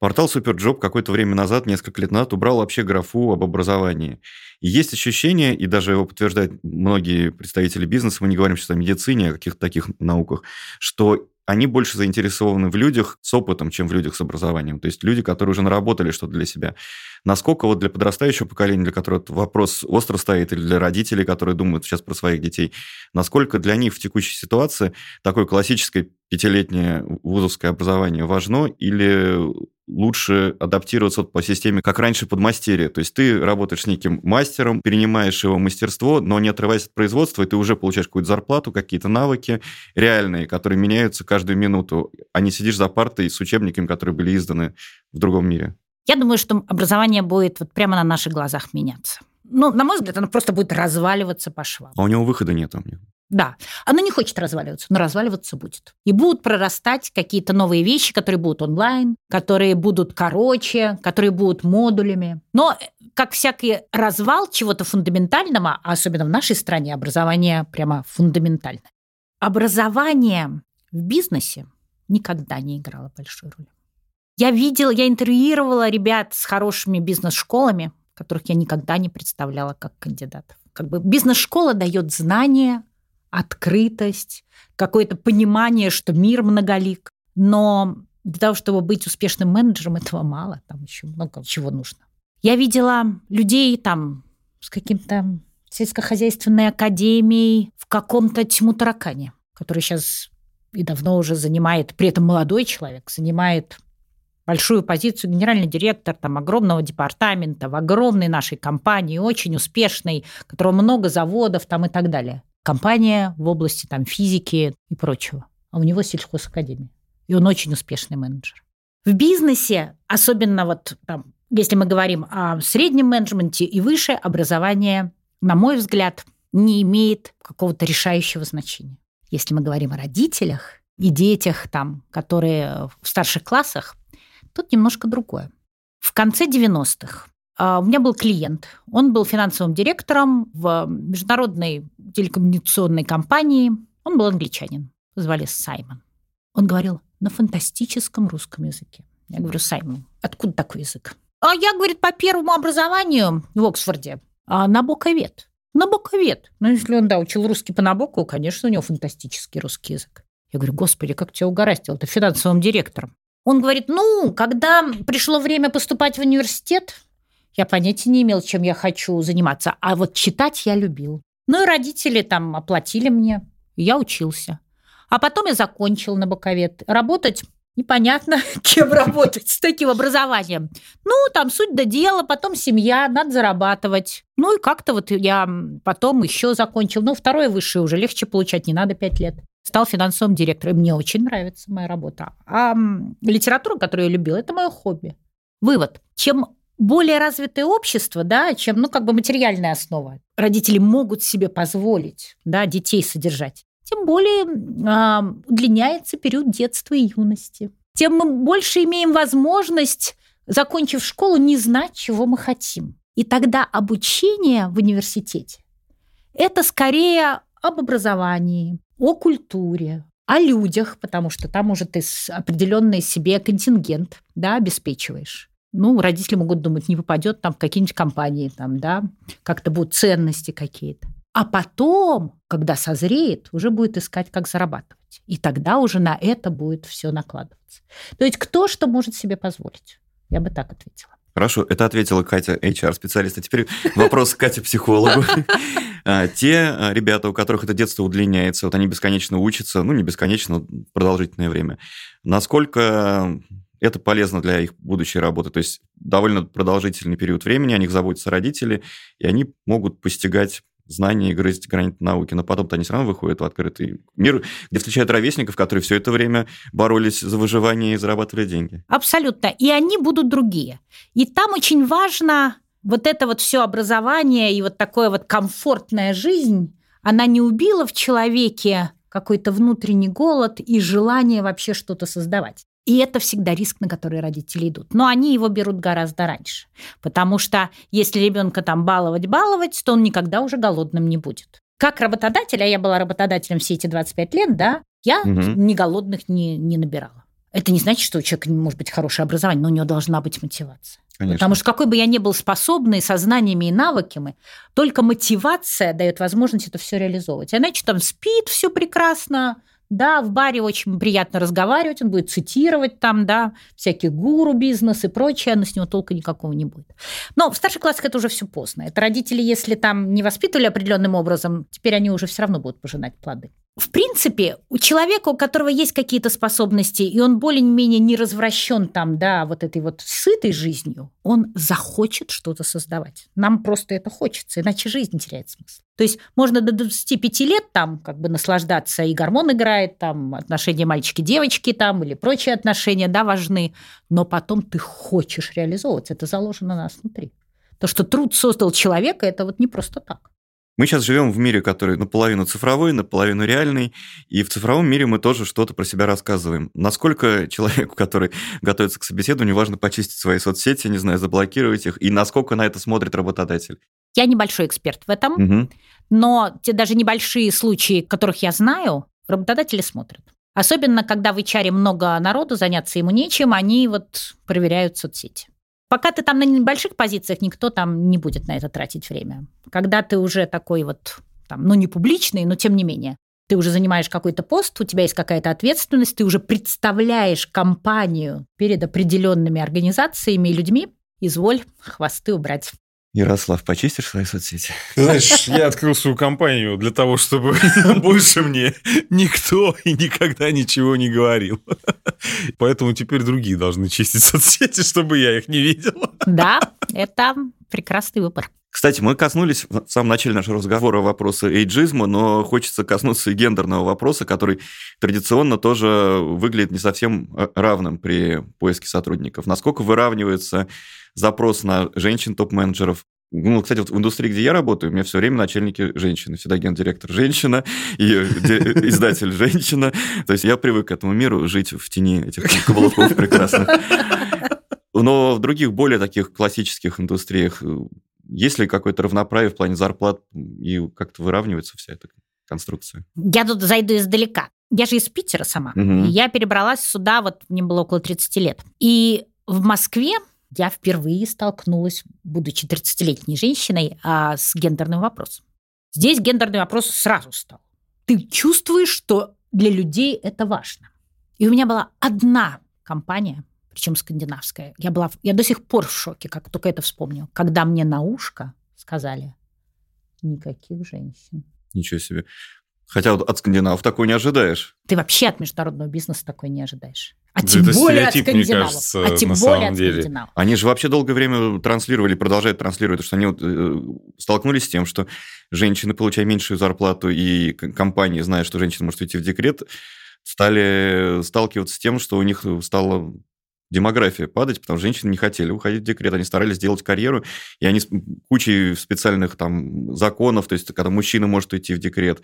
Портал Superjob какое-то время назад, несколько лет назад, убрал вообще графу об образовании. И есть ощущение, и даже его подтверждают многие представители бизнеса, мы не говорим сейчас о медицине, о каких-то таких науках, что они больше заинтересованы в людях с опытом, чем в людях с образованием. То есть люди, которые уже наработали что-то для себя. Насколько вот для подрастающего поколения, для которого вопрос остро стоит, или для родителей, которые думают сейчас про своих детей, насколько для них в текущей ситуации такое классическое пятилетнее вузовское образование важно или лучше адаптироваться по системе, как раньше, подмастерье. То есть ты работаешь с неким мастером, перенимаешь его мастерство, но не отрываясь от производства, и ты уже получаешь какую-то зарплату, какие-то навыки реальные, которые меняются каждую минуту, а не сидишь за партой с учебниками, которые были изданы в другом мире. Я думаю, что образование будет вот прямо на наших глазах меняться. Ну, на мой взгляд, оно просто будет разваливаться по швам. А у него выхода нет. Да, оно не хочет разваливаться, но разваливаться будет. И будут прорастать какие-то новые вещи, которые будут онлайн, которые будут короче, которые будут модулями. Но как всякий развал чего-то фундаментального, а особенно в нашей стране, образование прямо фундаментальное. Образование в бизнесе никогда не играло большой роли. Я видела, я интервьюировала ребят с хорошими бизнес-школами, которых я никогда не представляла как кандидатов. Как бы бизнес-школа дает знания, открытость, какое-то понимание, что мир многолик. Но для того, чтобы быть успешным менеджером, этого мало, там еще много чего нужно. Я видела людей там с каким-то сельскохозяйственной академией в каком-то тьму таракане, который сейчас и давно уже занимает, при этом молодой человек, занимает большую позицию генеральный директор там, огромного департамента в огромной нашей компании, очень успешной, которого много заводов там, и так далее компания в области там, физики и прочего. А у него сельхозакадемия. И он очень успешный менеджер. В бизнесе, особенно вот там, если мы говорим о среднем менеджменте и выше, образование, на мой взгляд, не имеет какого-то решающего значения. Если мы говорим о родителях и детях, там, которые в старших классах, тут немножко другое. В конце 90-х а, у меня был клиент. Он был финансовым директором в международной телекоммуникационной компании. Он был англичанин. Звали Саймон. Он говорил на фантастическом русском языке. Я говорю, Саймон, откуда такой язык? А я, говорит, по первому образованию в Оксфорде а на боковед. На боковед. Ну, если он, да, учил русский по набоку, конечно, у него фантастический русский язык. Я говорю, господи, как тебя угораздило, ты финансовым директором. Он говорит, ну, когда пришло время поступать в университет, я понятия не имел, чем я хочу заниматься. А вот читать я любил. Ну и родители там оплатили мне, я учился. А потом я закончил на боковед. Работать непонятно, кем работать с таким образованием. Ну, там суть до дела, потом семья, надо зарабатывать. Ну, и как-то вот я потом еще закончил. Ну, второе высшее уже легче получать, не надо пять лет. Стал финансовым директором. Мне очень нравится моя работа. А литература, которую я любила, это мое хобби. Вывод. Чем более развитое общество, да, чем, ну, как бы материальная основа. Родители могут себе позволить, да, детей содержать. Тем более э, удлиняется период детства и юности. Тем мы больше имеем возможность, закончив школу, не знать, чего мы хотим. И тогда обучение в университете – это скорее об образовании, о культуре, о людях, потому что там уже ты определенный себе контингент да, обеспечиваешь ну, родители могут думать, не попадет там в какие-нибудь компании, там, да, как-то будут ценности какие-то. А потом, когда созреет, уже будет искать, как зарабатывать. И тогда уже на это будет все накладываться. То есть кто что может себе позволить? Я бы так ответила. Хорошо, это ответила Катя, HR-специалист. А теперь вопрос Кате, психологу. А, те а, ребята, у которых это детство удлиняется, вот они бесконечно учатся, ну, не бесконечно, продолжительное время. Насколько это полезно для их будущей работы. То есть довольно продолжительный период времени, о них заботятся родители, и они могут постигать знания и грызть границы науки, но потом-то они все равно выходят в открытый мир, где встречают ровесников, которые все это время боролись за выживание и зарабатывали деньги. Абсолютно. И они будут другие. И там очень важно вот это вот все образование и вот такое вот комфортная жизнь, она не убила в человеке какой-то внутренний голод и желание вообще что-то создавать. И это всегда риск, на который родители идут. Но они его берут гораздо раньше. Потому что если ребенка там баловать-баловать, то он никогда уже голодным не будет. Как работодатель, а я была работодателем все эти 25 лет, да, я угу. ни голодных не, не набирала. Это не значит, что у человека не может быть хорошее образование, но у него должна быть мотивация. Конечно. Потому что какой бы я ни был способный, со знаниями и навыками, только мотивация дает возможность это все реализовывать. Иначе там спит все прекрасно, да, в баре очень приятно разговаривать, он будет цитировать там, да, всякие гуру бизнес и прочее, но с него толка никакого не будет. Но в старших классах это уже все поздно. Это родители, если там не воспитывали определенным образом, теперь они уже все равно будут пожинать плоды в принципе, у человека, у которого есть какие-то способности, и он более-менее не развращен там, да, вот этой вот сытой жизнью, он захочет что-то создавать. Нам просто это хочется, иначе жизнь теряет смысл. То есть можно до 25 лет там как бы наслаждаться, и гормон играет, там отношения мальчики-девочки там или прочие отношения, да, важны, но потом ты хочешь реализовывать, это заложено у нас внутри. То, что труд создал человека, это вот не просто так. Мы сейчас живем в мире, который наполовину цифровой, наполовину реальный, и в цифровом мире мы тоже что-то про себя рассказываем. Насколько человеку, который готовится к собеседованию, важно почистить свои соцсети, не знаю, заблокировать их, и насколько на это смотрит работодатель? Я небольшой эксперт в этом, угу. но те даже небольшие случаи, которых я знаю, работодатели смотрят. Особенно, когда в HR много народу, заняться ему нечем, они вот проверяют соцсети. Пока ты там на небольших позициях, никто там не будет на это тратить время. Когда ты уже такой вот, там, ну не публичный, но тем не менее, ты уже занимаешь какой-то пост, у тебя есть какая-то ответственность, ты уже представляешь компанию перед определенными организациями и людьми, изволь хвосты убрать. Ярослав, почистишь свои соцсети? Знаешь, я открыл свою компанию для того, чтобы больше мне никто и никогда ничего не говорил. Поэтому теперь другие должны чистить соцсети, чтобы я их не видел. Да, это прекрасный выбор. Кстати, мы коснулись в самом начале нашего разговора вопроса эйджизма, но хочется коснуться и гендерного вопроса, который традиционно тоже выглядит не совсем э, равным при поиске сотрудников. Насколько выравнивается запрос на женщин топ-менеджеров. Ну, кстати, вот в индустрии, где я работаю, у меня все время начальники женщины. Всегда гендиректор женщина, и издатель женщина. То есть я привык к этому миру жить в тени этих каблуков прекрасных. Но в других, более таких классических индустриях есть ли какое-то равноправие в плане зарплат и как-то выравнивается вся эта конструкция? Я тут зайду издалека. Я же из Питера сама. Угу. Я перебралась сюда, вот мне было около 30 лет. И в Москве я впервые столкнулась, будучи 30-летней женщиной, а, с гендерным вопросом. Здесь гендерный вопрос сразу стал. Ты чувствуешь, что для людей это важно. И у меня была одна компания, причем скандинавская. Я, была, я до сих пор в шоке, как только это вспомню, когда мне на ушко сказали никаких женщин. Ничего себе. Хотя вот от скандинавов такой не ожидаешь. Ты вообще от международного бизнеса такой не ожидаешь. А тем это более от скандинавов. Кажется, а тем более от деле. скандинавов. Они же вообще долгое время транслировали, продолжают транслировать, что они вот, э, столкнулись с тем, что женщины, получая меньшую зарплату, и компании, зная, что женщина может уйти в декрет, стали сталкиваться с тем, что у них стала демография падать, потому что женщины не хотели уходить в декрет, они старались сделать карьеру, и они с кучей специальных там законов, то есть когда мужчина может уйти в декрет,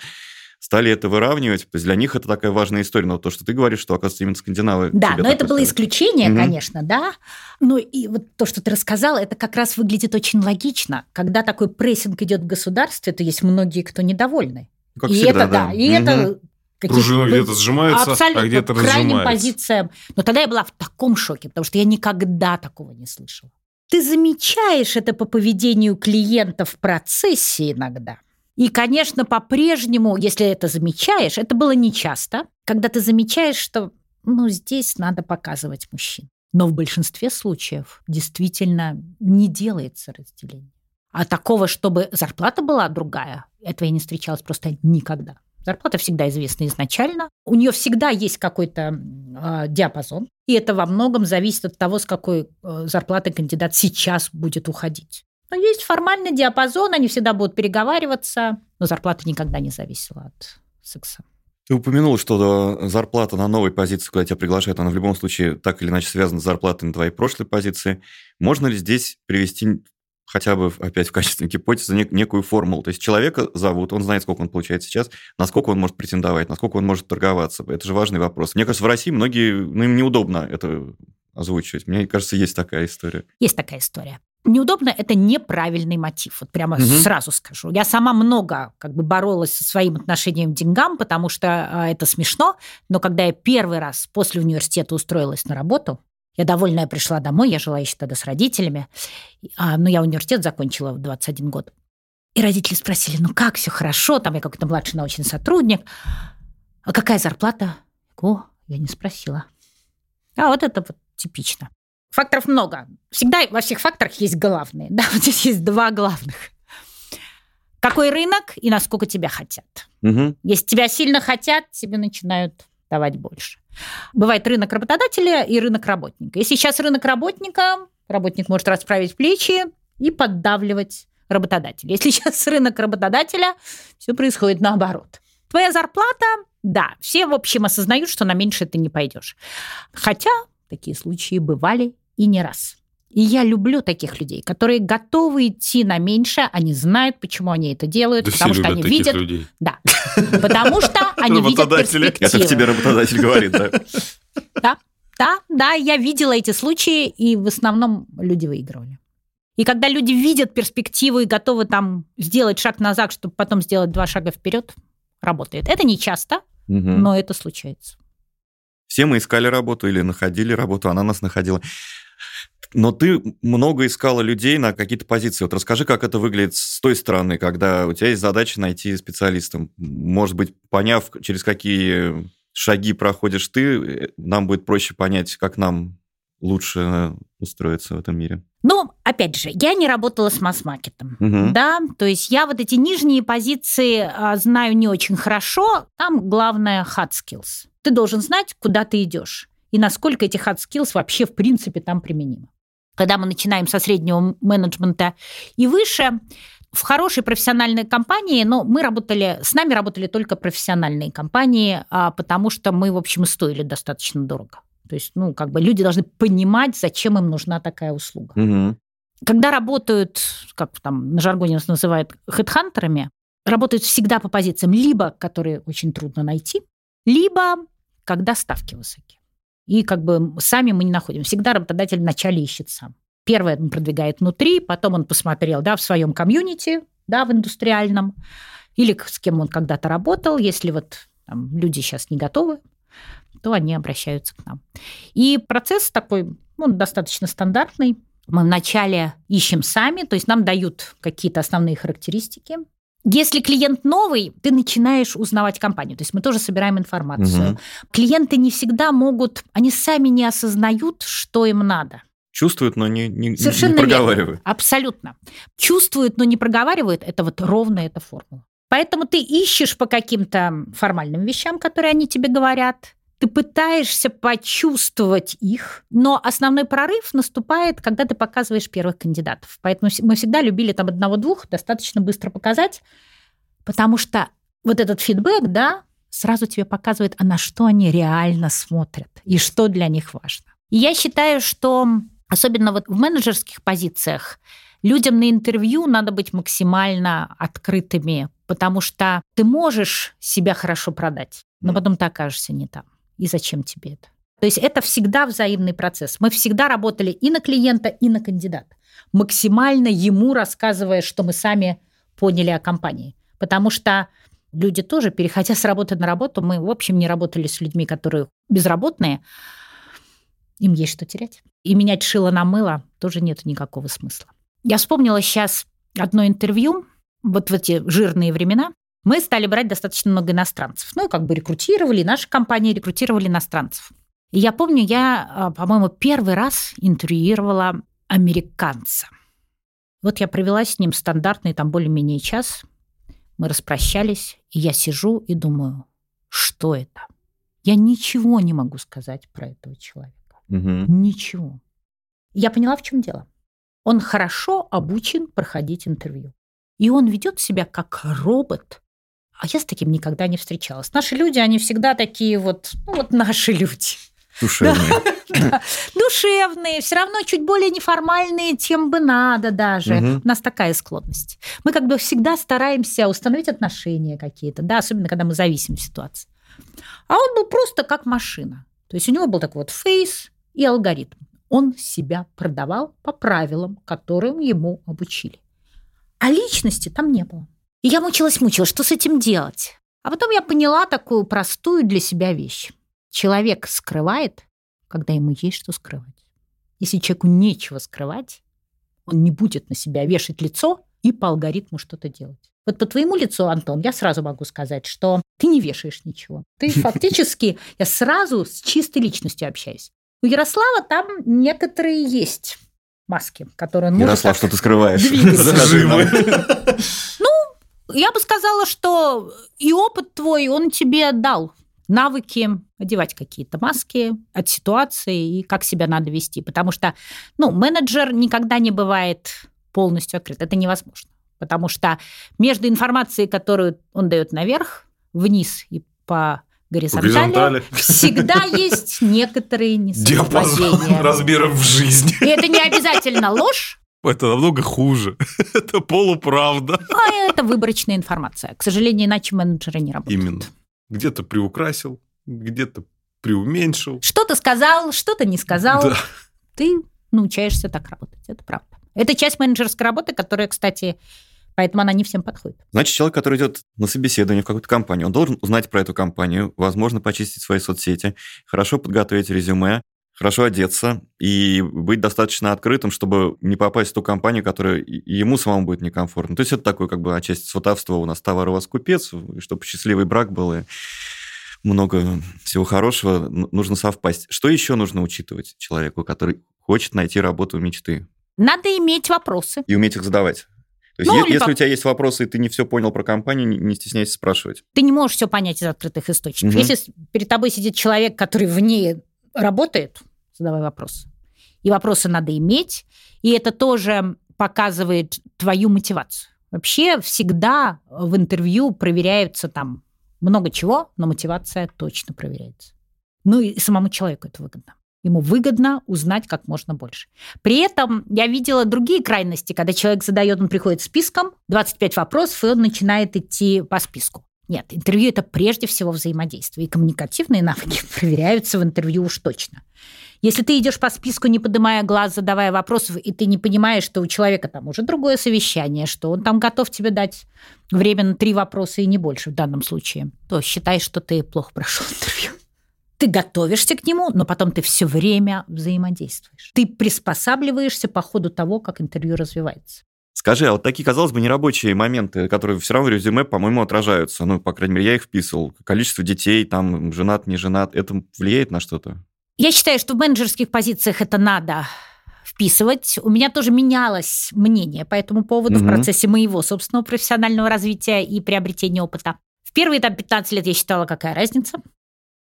стали это выравнивать. То есть для них это такая важная история. Но то, что ты говоришь, что, оказывается, именно скандинавы... Да, но это было исключение, угу. конечно, да. Ну и вот то, что ты рассказала, это как раз выглядит очень логично. Когда такой прессинг идет в государстве, то есть многие, кто недовольны. Как и всегда, это, да. И угу. это Пружина где-то сжимается, а где-то крайним позициям. Но тогда я была в таком шоке, потому что я никогда такого не слышала. Ты замечаешь это по поведению клиента в процессе иногда. И, конечно, по-прежнему, если это замечаешь, это было нечасто, когда ты замечаешь, что ну, здесь надо показывать мужчин. Но в большинстве случаев действительно не делается разделение. А такого, чтобы зарплата была другая, этого я не встречалась просто никогда. Зарплата всегда известна изначально. У нее всегда есть какой-то э, диапазон. И это во многом зависит от того, с какой э, зарплаты кандидат сейчас будет уходить. Но есть формальный диапазон, они всегда будут переговариваться, но зарплата никогда не зависела от секса. Ты упомянул, что зарплата на новой позиции, куда тебя приглашают, она в любом случае так или иначе связана с зарплатой на твоей прошлой позиции. Можно ли здесь привести хотя бы опять в качестве гипотезы нек- некую формулу. То есть человека зовут, он знает, сколько он получает сейчас, насколько он может претендовать, насколько он может торговаться. Это же важный вопрос. Мне кажется, в России многие, ну, им неудобно это озвучивать. Мне кажется, есть такая история. Есть такая история. Неудобно – это неправильный мотив. Вот прямо угу. сразу скажу. Я сама много как бы боролась со своим отношением к деньгам, потому что э, это смешно. Но когда я первый раз после университета устроилась на работу, я довольная пришла домой, я жила еще тогда с родителями. А, ну, я университет закончила в 21 год. И родители спросили, ну как, все хорошо, там я какой-то младший научный сотрудник. А какая зарплата? О, я не спросила. А вот это вот типично. Факторов много. Всегда во всех факторах есть главные. Да, вот здесь есть два главных. Какой рынок и насколько тебя хотят. Угу. Если тебя сильно хотят, тебе начинают давать больше. Бывает рынок работодателя и рынок работника. Если сейчас рынок работника, работник может расправить плечи и поддавливать работодателя. Если сейчас рынок работодателя, все происходит наоборот. Твоя зарплата, да, все, в общем, осознают, что на меньше ты не пойдешь. Хотя такие случаи бывали и не раз. И я люблю таких людей, которые готовы идти на меньше, они знают, почему они это делают, да потому что они видят... Людей. Да. Потому что они видят перспективы. Это к тебе работодатель говорит, да? Да, да, да, я видела эти случаи, и в основном люди выигрывали. И когда люди видят перспективу и готовы там сделать шаг назад, чтобы потом сделать два шага вперед, работает. Это не часто, угу. но это случается. Все мы искали работу или находили работу, она нас находила. Но ты много искала людей на какие-то позиции. Вот расскажи, как это выглядит с той стороны, когда у тебя есть задача найти специалиста. Может быть, поняв, через какие шаги проходишь ты, нам будет проще понять, как нам лучше устроиться в этом мире. Ну, опять же, я не работала с масс-маркетом, угу. да, то есть я вот эти нижние позиции а, знаю не очень хорошо. Там главное hard skills. Ты должен знать, куда ты идешь и насколько эти hard skills вообще в принципе там применимы. Когда мы начинаем со среднего менеджмента и выше, в хорошей профессиональной компании, но мы работали, с нами работали только профессиональные компании, а, потому что мы, в общем, стоили достаточно дорого. То есть, ну, как бы люди должны понимать, зачем им нужна такая услуга. Угу. Когда работают, как там на жаргоне нас называют, хедхантерами, работают всегда по позициям, либо которые очень трудно найти, либо когда ставки высокие. И как бы сами мы не находим. Всегда работодатель вначале ищет сам. Первое он продвигает внутри, потом он посмотрел да, в своем комьюнити, да, в индустриальном, или с кем он когда-то работал. Если вот там, люди сейчас не готовы, то они обращаются к нам. И процесс такой, ну, достаточно стандартный. Мы вначале ищем сами, то есть нам дают какие-то основные характеристики, если клиент новый, ты начинаешь узнавать компанию. То есть мы тоже собираем информацию. Угу. Клиенты не всегда могут, они сами не осознают, что им надо. Чувствуют, но не, не, Совершенно не проговаривают. Верно. Абсолютно. Чувствуют, но не проговаривают. Это вот ровно эта формула. Поэтому ты ищешь по каким-то формальным вещам, которые они тебе говорят ты пытаешься почувствовать их, но основной прорыв наступает, когда ты показываешь первых кандидатов. Поэтому мы всегда любили там одного-двух достаточно быстро показать, потому что вот этот фидбэк, да, сразу тебе показывает, а на что они реально смотрят и что для них важно. И я считаю, что особенно вот в менеджерских позициях людям на интервью надо быть максимально открытыми, потому что ты можешь себя хорошо продать, но потом ты окажешься не там и зачем тебе это. То есть это всегда взаимный процесс. Мы всегда работали и на клиента, и на кандидата, максимально ему рассказывая, что мы сами поняли о компании. Потому что люди тоже, переходя с работы на работу, мы, в общем, не работали с людьми, которые безработные, им есть что терять. И менять шило на мыло тоже нет никакого смысла. Я вспомнила сейчас одно интервью, вот в эти жирные времена, мы стали брать достаточно много иностранцев. Ну, как бы рекрутировали, наши компании рекрутировали иностранцев. И я помню, я, а, по-моему, первый раз интервьюировала американца. Вот я провела с ним стандартный там более-менее час. Мы распрощались, и я сижу и думаю, что это? Я ничего не могу сказать про этого человека. Угу. Ничего. Я поняла, в чем дело. Он хорошо обучен проходить интервью. И он ведет себя как робот. А я с таким никогда не встречалась. Наши люди, они всегда такие вот, ну вот наши люди. Душевные. Да, душевные, все равно чуть более неформальные, чем бы надо даже. У нас такая склонность. Мы как бы всегда стараемся установить отношения какие-то, да, особенно когда мы зависим в ситуации. А он был просто как машина. То есть у него был такой вот фейс и алгоритм. Он себя продавал по правилам, которым ему обучили. А личности там не было. И я мучилась-мучилась, что с этим делать? А потом я поняла такую простую для себя вещь. Человек скрывает, когда ему есть что скрывать. Если человеку нечего скрывать, он не будет на себя вешать лицо и по алгоритму что-то делать. Вот по твоему лицу, Антон, я сразу могу сказать, что ты не вешаешь ничего. Ты фактически, я сразу с чистой личностью общаюсь. У Ярослава там некоторые есть маски, которые он может Ярослав, так что ты скрываешь? двигаться. Я бы сказала, что и опыт твой, он тебе дал навыки одевать какие-то маски от ситуации и как себя надо вести. Потому что, ну, менеджер никогда не бывает полностью открыт. Это невозможно. Потому что между информацией, которую он дает наверх, вниз и по горизонтали, горизонтали. всегда есть некоторые Диапазон несовпадения. размеров в жизни. И это не обязательно ложь, Это намного хуже. Это полуправда. а это выборочная информация. К сожалению, иначе менеджеры не работают. Именно. Где-то приукрасил, где-то преуменьшил. Что-то сказал, что-то не сказал. Да. Ты научаешься так работать. Это правда. Это часть менеджерской работы, которая, кстати, поэтому она не всем подходит. Значит, человек, который идет на собеседование в какую-то компанию, он должен узнать про эту компанию, возможно, почистить свои соцсети, хорошо подготовить резюме, хорошо одеться и быть достаточно открытым, чтобы не попасть в ту компанию, которая ему самому будет некомфортно. То есть это такое как бы отчасти сватовство у нас товар у вас купец, и чтобы счастливый брак был и много всего хорошего, нужно совпасть. Что еще нужно учитывать человеку, который хочет найти работу мечты Надо иметь вопросы. и уметь их задавать? То есть, Ну, если по- у тебя есть вопросы, и ты не все понял про компанию, не- не стесняйся спрашивать. Ты не можешь все понять из открытых источников. Мгм. Если перед тобой сидит человек, который в ней работает, задавай вопросы. И вопросы надо иметь, и это тоже показывает твою мотивацию. Вообще всегда в интервью проверяются там много чего, но мотивация точно проверяется. Ну и самому человеку это выгодно. Ему выгодно узнать как можно больше. При этом я видела другие крайности, когда человек задает, он приходит списком, 25 вопросов, и он начинает идти по списку. Нет, интервью – это прежде всего взаимодействие. И коммуникативные навыки проверяются в интервью уж точно. Если ты идешь по списку, не поднимая глаз, задавая вопросов, и ты не понимаешь, что у человека там уже другое совещание, что он там готов тебе дать время на три вопроса и не больше в данном случае, то считай, что ты плохо прошел интервью. Ты готовишься к нему, но потом ты все время взаимодействуешь. Ты приспосабливаешься по ходу того, как интервью развивается. Скажи, а вот такие, казалось бы, нерабочие моменты, которые все равно в резюме, по-моему, отражаются, ну, по крайней мере, я их вписывал. Количество детей, там, женат, не женат, это влияет на что-то? Я считаю, что в менеджерских позициях это надо вписывать. У меня тоже менялось мнение по этому поводу в Мгм. процессе моего собственного профессионального развития и приобретения опыта. В первые там 15 лет я считала, какая разница.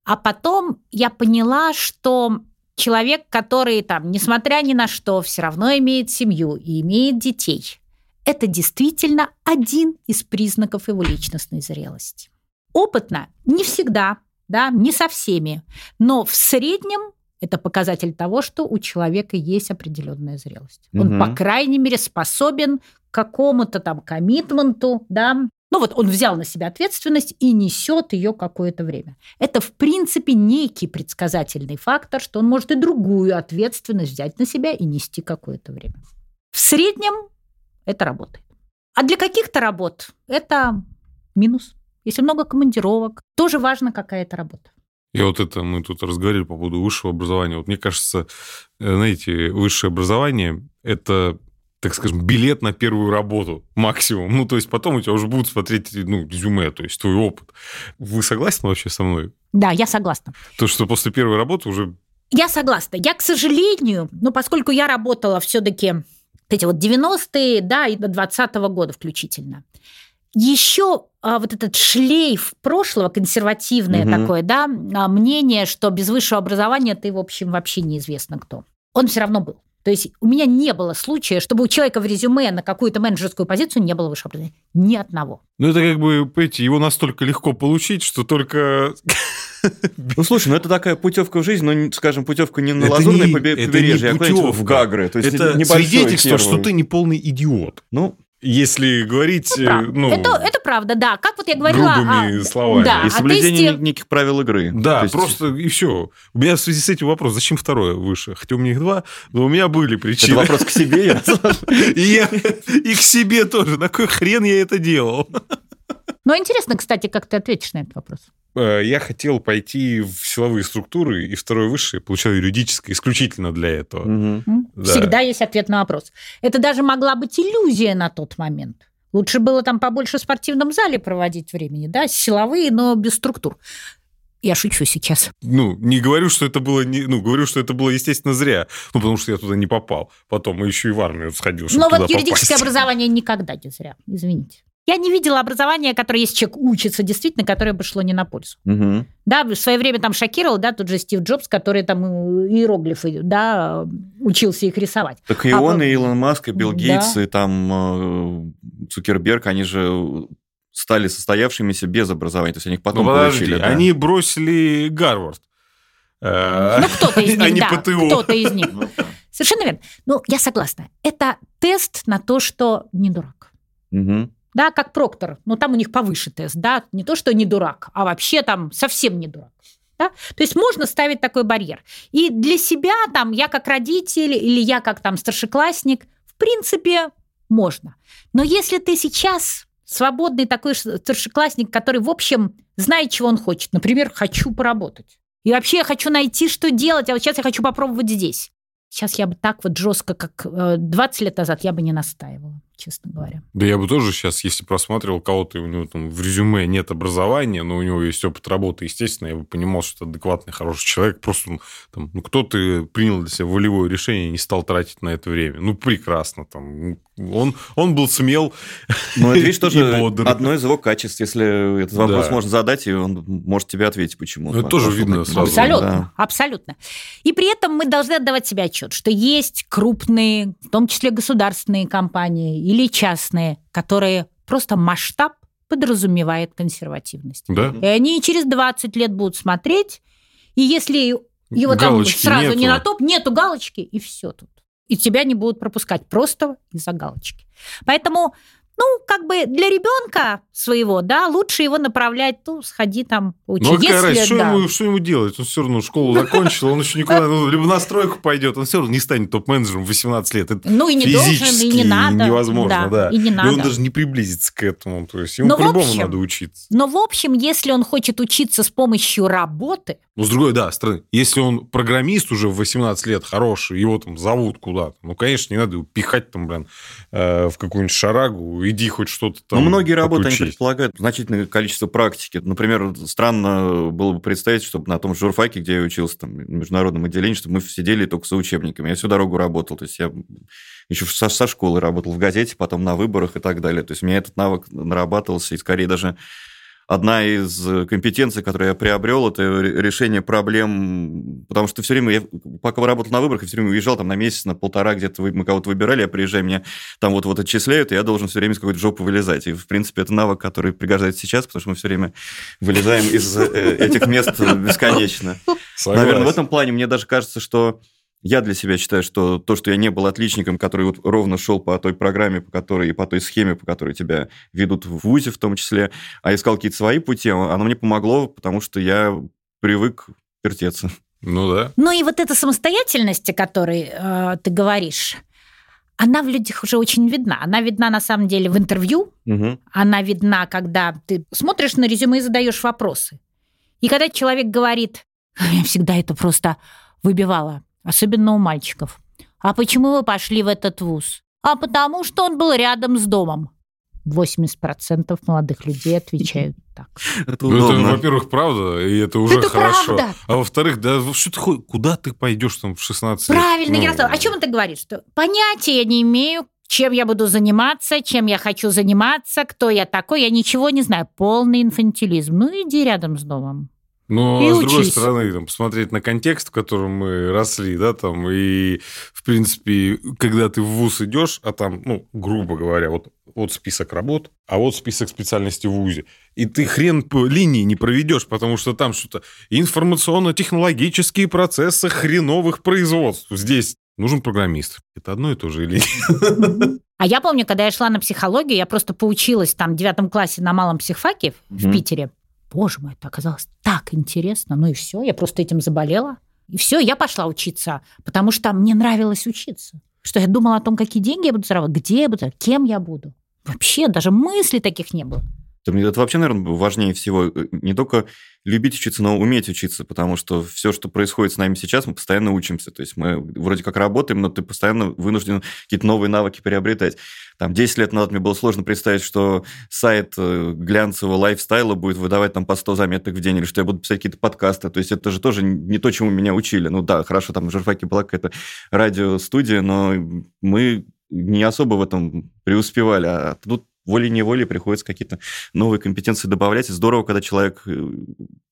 А потом я поняла, что человек, который там, несмотря ни на что, все равно имеет семью и имеет детей, это действительно один из признаков его личностной зрелости. Опытно не всегда, да, не со всеми, но в среднем это показатель того, что у человека есть определенная зрелость. Он, по крайней мере, способен к какому-то там коммитменту, да. Ну вот он взял на себя ответственность и несет ее какое-то время. Это, в принципе, некий предсказательный фактор, что он может и другую ответственность взять на себя и нести какое-то время. В среднем это работает. А для каких-то работ это минус. Если много командировок, тоже важно, какая это работа. И вот это мы тут разговаривали по поводу высшего образования. Вот мне кажется, э, знаете, высшее образование – это так скажем, билет на первую работу максимум. Ну, то есть потом у тебя уже будут смотреть, ну, резюме, то есть твой опыт. Вы согласны вообще со мной? Да, я согласна. То, что после первой работы уже... Я согласна. Я, к сожалению, ну, поскольку я работала все-таки эти вот 90-е, да, и до 20-го года включительно, еще а, вот этот шлейф прошлого, консервативное угу. такое, да, а, мнение, что без высшего образования ты, в общем, вообще неизвестно кто. Он все равно был. То есть у меня не было случая, чтобы у человека в резюме на какую-то менеджерскую позицию не было высшего образования. Ни одного. Ну, это как бы, понимаете, его настолько легко получить, что только... Ну, слушай, ну это такая путевка в жизнь, но, скажем, путевка не на это лазурной не, побережье, а куда-нибудь в Гагры. То есть это свидетельство, что ты не полный идиот. Ну, если говорить, это, э, ну, это, это правда, да. Как вот я говорила... Грубыми а, словами. Да, и соблюдение тесте... неких правил игры. Да, есть... просто и все. У меня в связи с этим вопрос, зачем второе выше? Хотя у меня их два, но у меня были причины. Это вопрос к себе. И к себе тоже. На какой хрен я это делал? Ну, интересно, кстати, как ты ответишь на этот вопрос. Э, я хотел пойти в силовые структуры, и второе высшее получал юридическое исключительно для этого. Угу. Да. Всегда есть ответ на вопрос. Это даже могла быть иллюзия на тот момент. Лучше было там побольше в спортивном зале проводить времени, да, силовые, но без структур. Я шучу сейчас. Ну, не говорю, что это было, не, ну, говорю, что это было, естественно, зря. Ну, потому что я туда не попал. Потом еще и в армию сходил, чтобы Но вот юридическое попасть. образование никогда не зря, извините. Я не видела образования, которое, если человек учится, действительно, которое бы шло не на пользу. Угу. Да, в свое время там шокировал, да, тот же Стив Джобс, который там э, иероглифы, да, учился их рисовать. Так и а он, и Илон Маск, и Билл Гейтс, да. и там э, Цукерберг, они же стали состоявшимися без образования, то есть они их потом ну, подожди, получили. Да? Они бросили Гарвард. Э, ну, кто-то из них, да, кто-то из них. Совершенно верно. Ну, я согласна. Это тест на то, что не дурак. Угу да, как проктор, но там у них повыше тест, да, не то, что не дурак, а вообще там совсем не дурак. Да? То есть можно ставить такой барьер. И для себя, там, я как родитель или я как там старшеклассник, в принципе, можно. Но если ты сейчас свободный такой старшеклассник, который, в общем, знает, чего он хочет, например, хочу поработать, и вообще я хочу найти, что делать, а вот сейчас я хочу попробовать здесь. Сейчас я бы так вот жестко, как 20 э, лет назад, я бы не настаивала честно говоря. Да я бы тоже сейчас, если просматривал кого-то, у него там в резюме нет образования, но у него есть опыт работы, естественно, я бы понимал, что это адекватный, хороший человек. Просто там, ну, кто-то принял для себя волевое решение и не стал тратить на это время. Ну, прекрасно. Там, он, он был смел Ну, это, видишь, тоже одно из его качеств. Если этот вопрос да. можно задать, и он может тебе ответить, почему. Ну, это тоже видно сразу. Абсолютно, да. абсолютно. И при этом мы должны отдавать себе отчет, что есть крупные, в том числе государственные компании или частные, которые просто масштаб подразумевает консервативность. Да. И они через 20 лет будут смотреть, и если его галочки там сразу нету. не на топ, нету галочки, и все тут. И тебя не будут пропускать просто из-за галочки. Поэтому ну, как бы для ребенка своего, да, лучше его направлять, ну, сходи там, учи. Ну, какая разница, что, ему, что ему делать? Он все равно школу закончил, он еще никуда, ну, либо на стройку пойдет, он все равно не станет топ-менеджером в 18 лет. Это ну, и не должен, и не надо. невозможно, да. И не надо. И он даже не приблизится к этому, то есть ему по-любому надо учиться. Но, в общем, если он хочет учиться с помощью работы, ну, с другой, да, стороны, если он программист уже в 18 лет хороший, его там зовут куда-то, ну, конечно, не надо его пихать там, блин, э, в какую-нибудь шарагу, иди хоть что-то там Ну, многие работы, они предполагают значительное количество практики. Например, странно было бы представить, чтобы на том журфаке, где я учился, там, в международном отделении, чтобы мы сидели только за учебниками. Я всю дорогу работал, то есть я еще со, со школы работал в газете, потом на выборах и так далее. То есть у меня этот навык нарабатывался, и скорее даже одна из компетенций, которую я приобрел, это решение проблем, потому что все время, я, пока работал на выборах, я все время уезжал там на месяц, на полтора, где-то мы кого-то выбирали, я приезжаю, меня там вот, вот отчисляют, и я должен все время из какой-то жопы вылезать. И, в принципе, это навык, который пригождается сейчас, потому что мы все время вылезаем из э, этих мест бесконечно. Наверное, в этом плане мне даже кажется, что я для себя считаю, что то, что я не был отличником, который вот ровно шел по той программе, по которой и по той схеме, по которой тебя ведут в ВУЗе в том числе, а искал какие-то свои пути, оно мне помогло, потому что я привык вертеться. Ну да. Ну и вот эта самостоятельность, о которой э, ты говоришь, она в людях уже очень видна. Она видна на самом деле в интервью, угу. она видна, когда ты смотришь на резюме и задаешь вопросы. И когда человек говорит, я всегда это просто выбивала особенно у мальчиков. А почему вы пошли в этот вуз? А потому что он был рядом с домом. 80% молодых людей отвечают так. Это, ну, это во-первых, правда, и это уже это хорошо. Правда. А во-вторых, да что ты, куда ты пойдешь там в 16 лет? Правильно, ну... Ярослав. О чем ты говоришь? Что понятия я не имею, чем я буду заниматься, чем я хочу заниматься, кто я такой, я ничего не знаю. Полный инфантилизм. Ну, иди рядом с домом. Но, и с учись. другой стороны, там, посмотреть на контекст, в котором мы росли, да, там, и, в принципе, когда ты в ВУЗ идешь, а там, ну, грубо говоря, вот, вот список работ, а вот список специальностей в ВУЗе, и ты хрен по линии не проведешь, потому что там что-то информационно-технологические процессы хреновых производств. Здесь нужен программист. Это одно и то же или А я помню, когда я шла на психологию, я просто поучилась там в девятом классе на малом психфаке в Питере боже мой, это оказалось так интересно. Ну и все, я просто этим заболела. И все, я пошла учиться, потому что мне нравилось учиться. Что я думала о том, какие деньги я буду зарабатывать, где я буду, кем я буду. Вообще даже мыслей таких не было. Это вообще, наверное, важнее всего. Э, не только любить учиться, но уметь учиться, потому что все, что происходит с нами сейчас, мы постоянно учимся. То есть мы вроде как работаем, но ты постоянно вынужден какие-то новые навыки приобретать. Там 10 лет назад мне было сложно представить, что сайт э, глянцевого лайфстайла будет выдавать там по 100 заметок в день, или что я буду писать какие-то подкасты. То есть это же тоже не то, чему меня учили. Ну да, хорошо, там в журфаке была какая-то радиостудия, но мы не особо в этом преуспевали. А тут волей-неволей приходится какие-то новые компетенции добавлять. И здорово, когда человек э,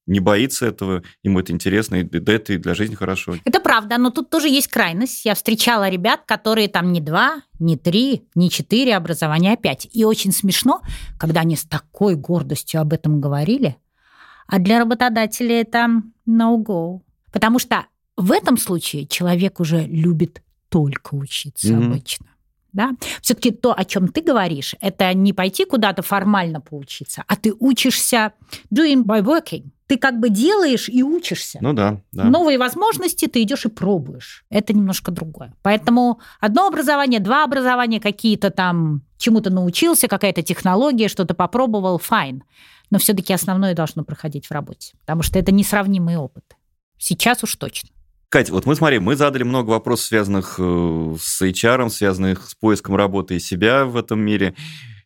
не боится этого, ему это интересно, и да это и для жизни хорошо. Это правда, но тут тоже есть крайность. Я встречала ребят, которые там не два, не три, не четыре образования, а пять. И очень смешно, когда они с такой гордостью об этом говорили, а для работодателя это no-go. Потому что в этом случае человек уже любит только учиться mm-hmm. обычно. Да? Все-таки то, о чем ты говоришь, это не пойти куда-то формально поучиться, а ты учишься doing by working. Ты как бы делаешь и учишься. Ну да, да. Новые возможности ты идешь и пробуешь. Это немножко другое. Поэтому одно образование, два образования, какие-то там чему-то научился, какая-то технология, что-то попробовал, файн. Но все-таки основное должно проходить в работе, потому что это несравнимые опыты. Сейчас уж точно. Катя, вот мы, смотри, мы задали много вопросов, связанных э, с HR, связанных с поиском работы и себя в этом мире.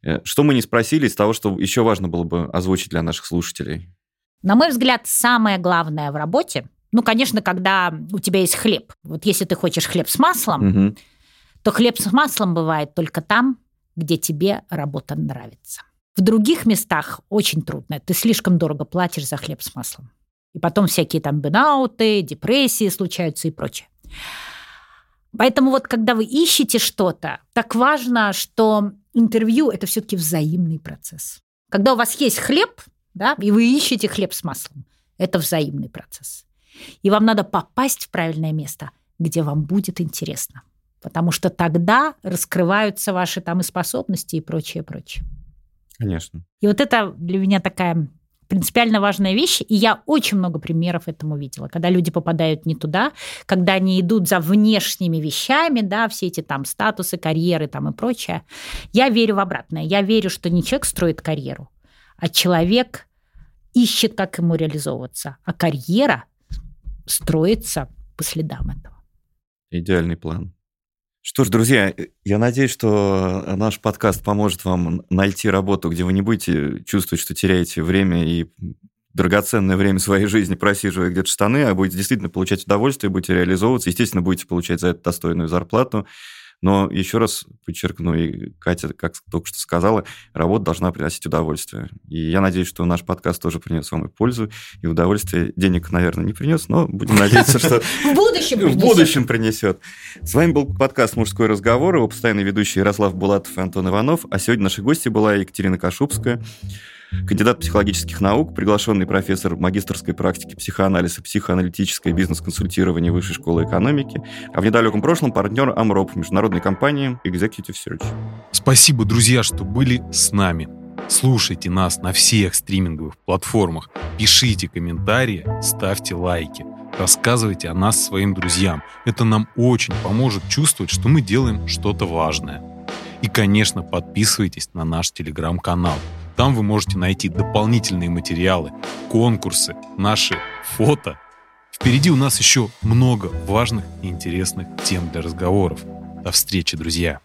Э, что мы не спросили из того, что еще важно было бы озвучить для наших слушателей? На мой взгляд, самое главное в работе, ну, конечно, когда у тебя есть хлеб. Вот если ты хочешь хлеб с маслом, угу. то хлеб с маслом бывает только там, где тебе работа нравится. В других местах очень трудно. Ты слишком дорого платишь за хлеб с маслом. И потом всякие там бенауты, депрессии случаются и прочее. Поэтому вот когда вы ищете что-то, так важно, что интервью – это все-таки взаимный процесс. Когда у вас есть хлеб, да, и вы ищете хлеб с маслом, это взаимный процесс. И вам надо попасть в правильное место, где вам будет интересно. Потому что тогда раскрываются ваши там и способности и прочее, прочее. Конечно. И вот это для меня такая принципиально важная вещь, и я очень много примеров этому видела, когда люди попадают не туда, когда они идут за внешними вещами, да, все эти там статусы, карьеры там и прочее. Я верю в обратное. Я верю, что не человек строит карьеру, а человек ищет, как ему реализовываться, а карьера строится по следам этого. Идеальный план. Что ж, друзья, я надеюсь, что наш подкаст поможет вам найти работу, где вы не будете чувствовать, что теряете время и драгоценное время своей жизни, просиживая где-то штаны, а будете действительно получать удовольствие, будете реализовываться. Естественно, будете получать за это достойную зарплату. Но еще раз подчеркну, и Катя, как только что сказала, работа должна приносить удовольствие. И я надеюсь, что наш подкаст тоже принес вам и пользу, и удовольствие. Денег, наверное, не принес, но будем надеяться, что в будущем в будущем принесет. С вами был подкаст «Мужской разговор», его постоянный ведущий Ярослав Булатов и Антон Иванов. А сегодня нашей гости была Екатерина Кашубская, кандидат психологических наук, приглашенный профессор магистрской практики психоанализа, психоаналитическое бизнес-консультирование Высшей школы экономики, а в недалеком прошлом партнер Амроп, международной компании Executive Search. Спасибо, друзья, что были с нами. Слушайте нас на всех стриминговых платформах, пишите комментарии, ставьте лайки, рассказывайте о нас своим друзьям. Это нам очень поможет чувствовать, что мы делаем что-то важное. И, конечно, подписывайтесь на наш телеграм-канал – там вы можете найти дополнительные материалы, конкурсы, наши фото. Впереди у нас еще много важных и интересных тем для разговоров. До встречи, друзья!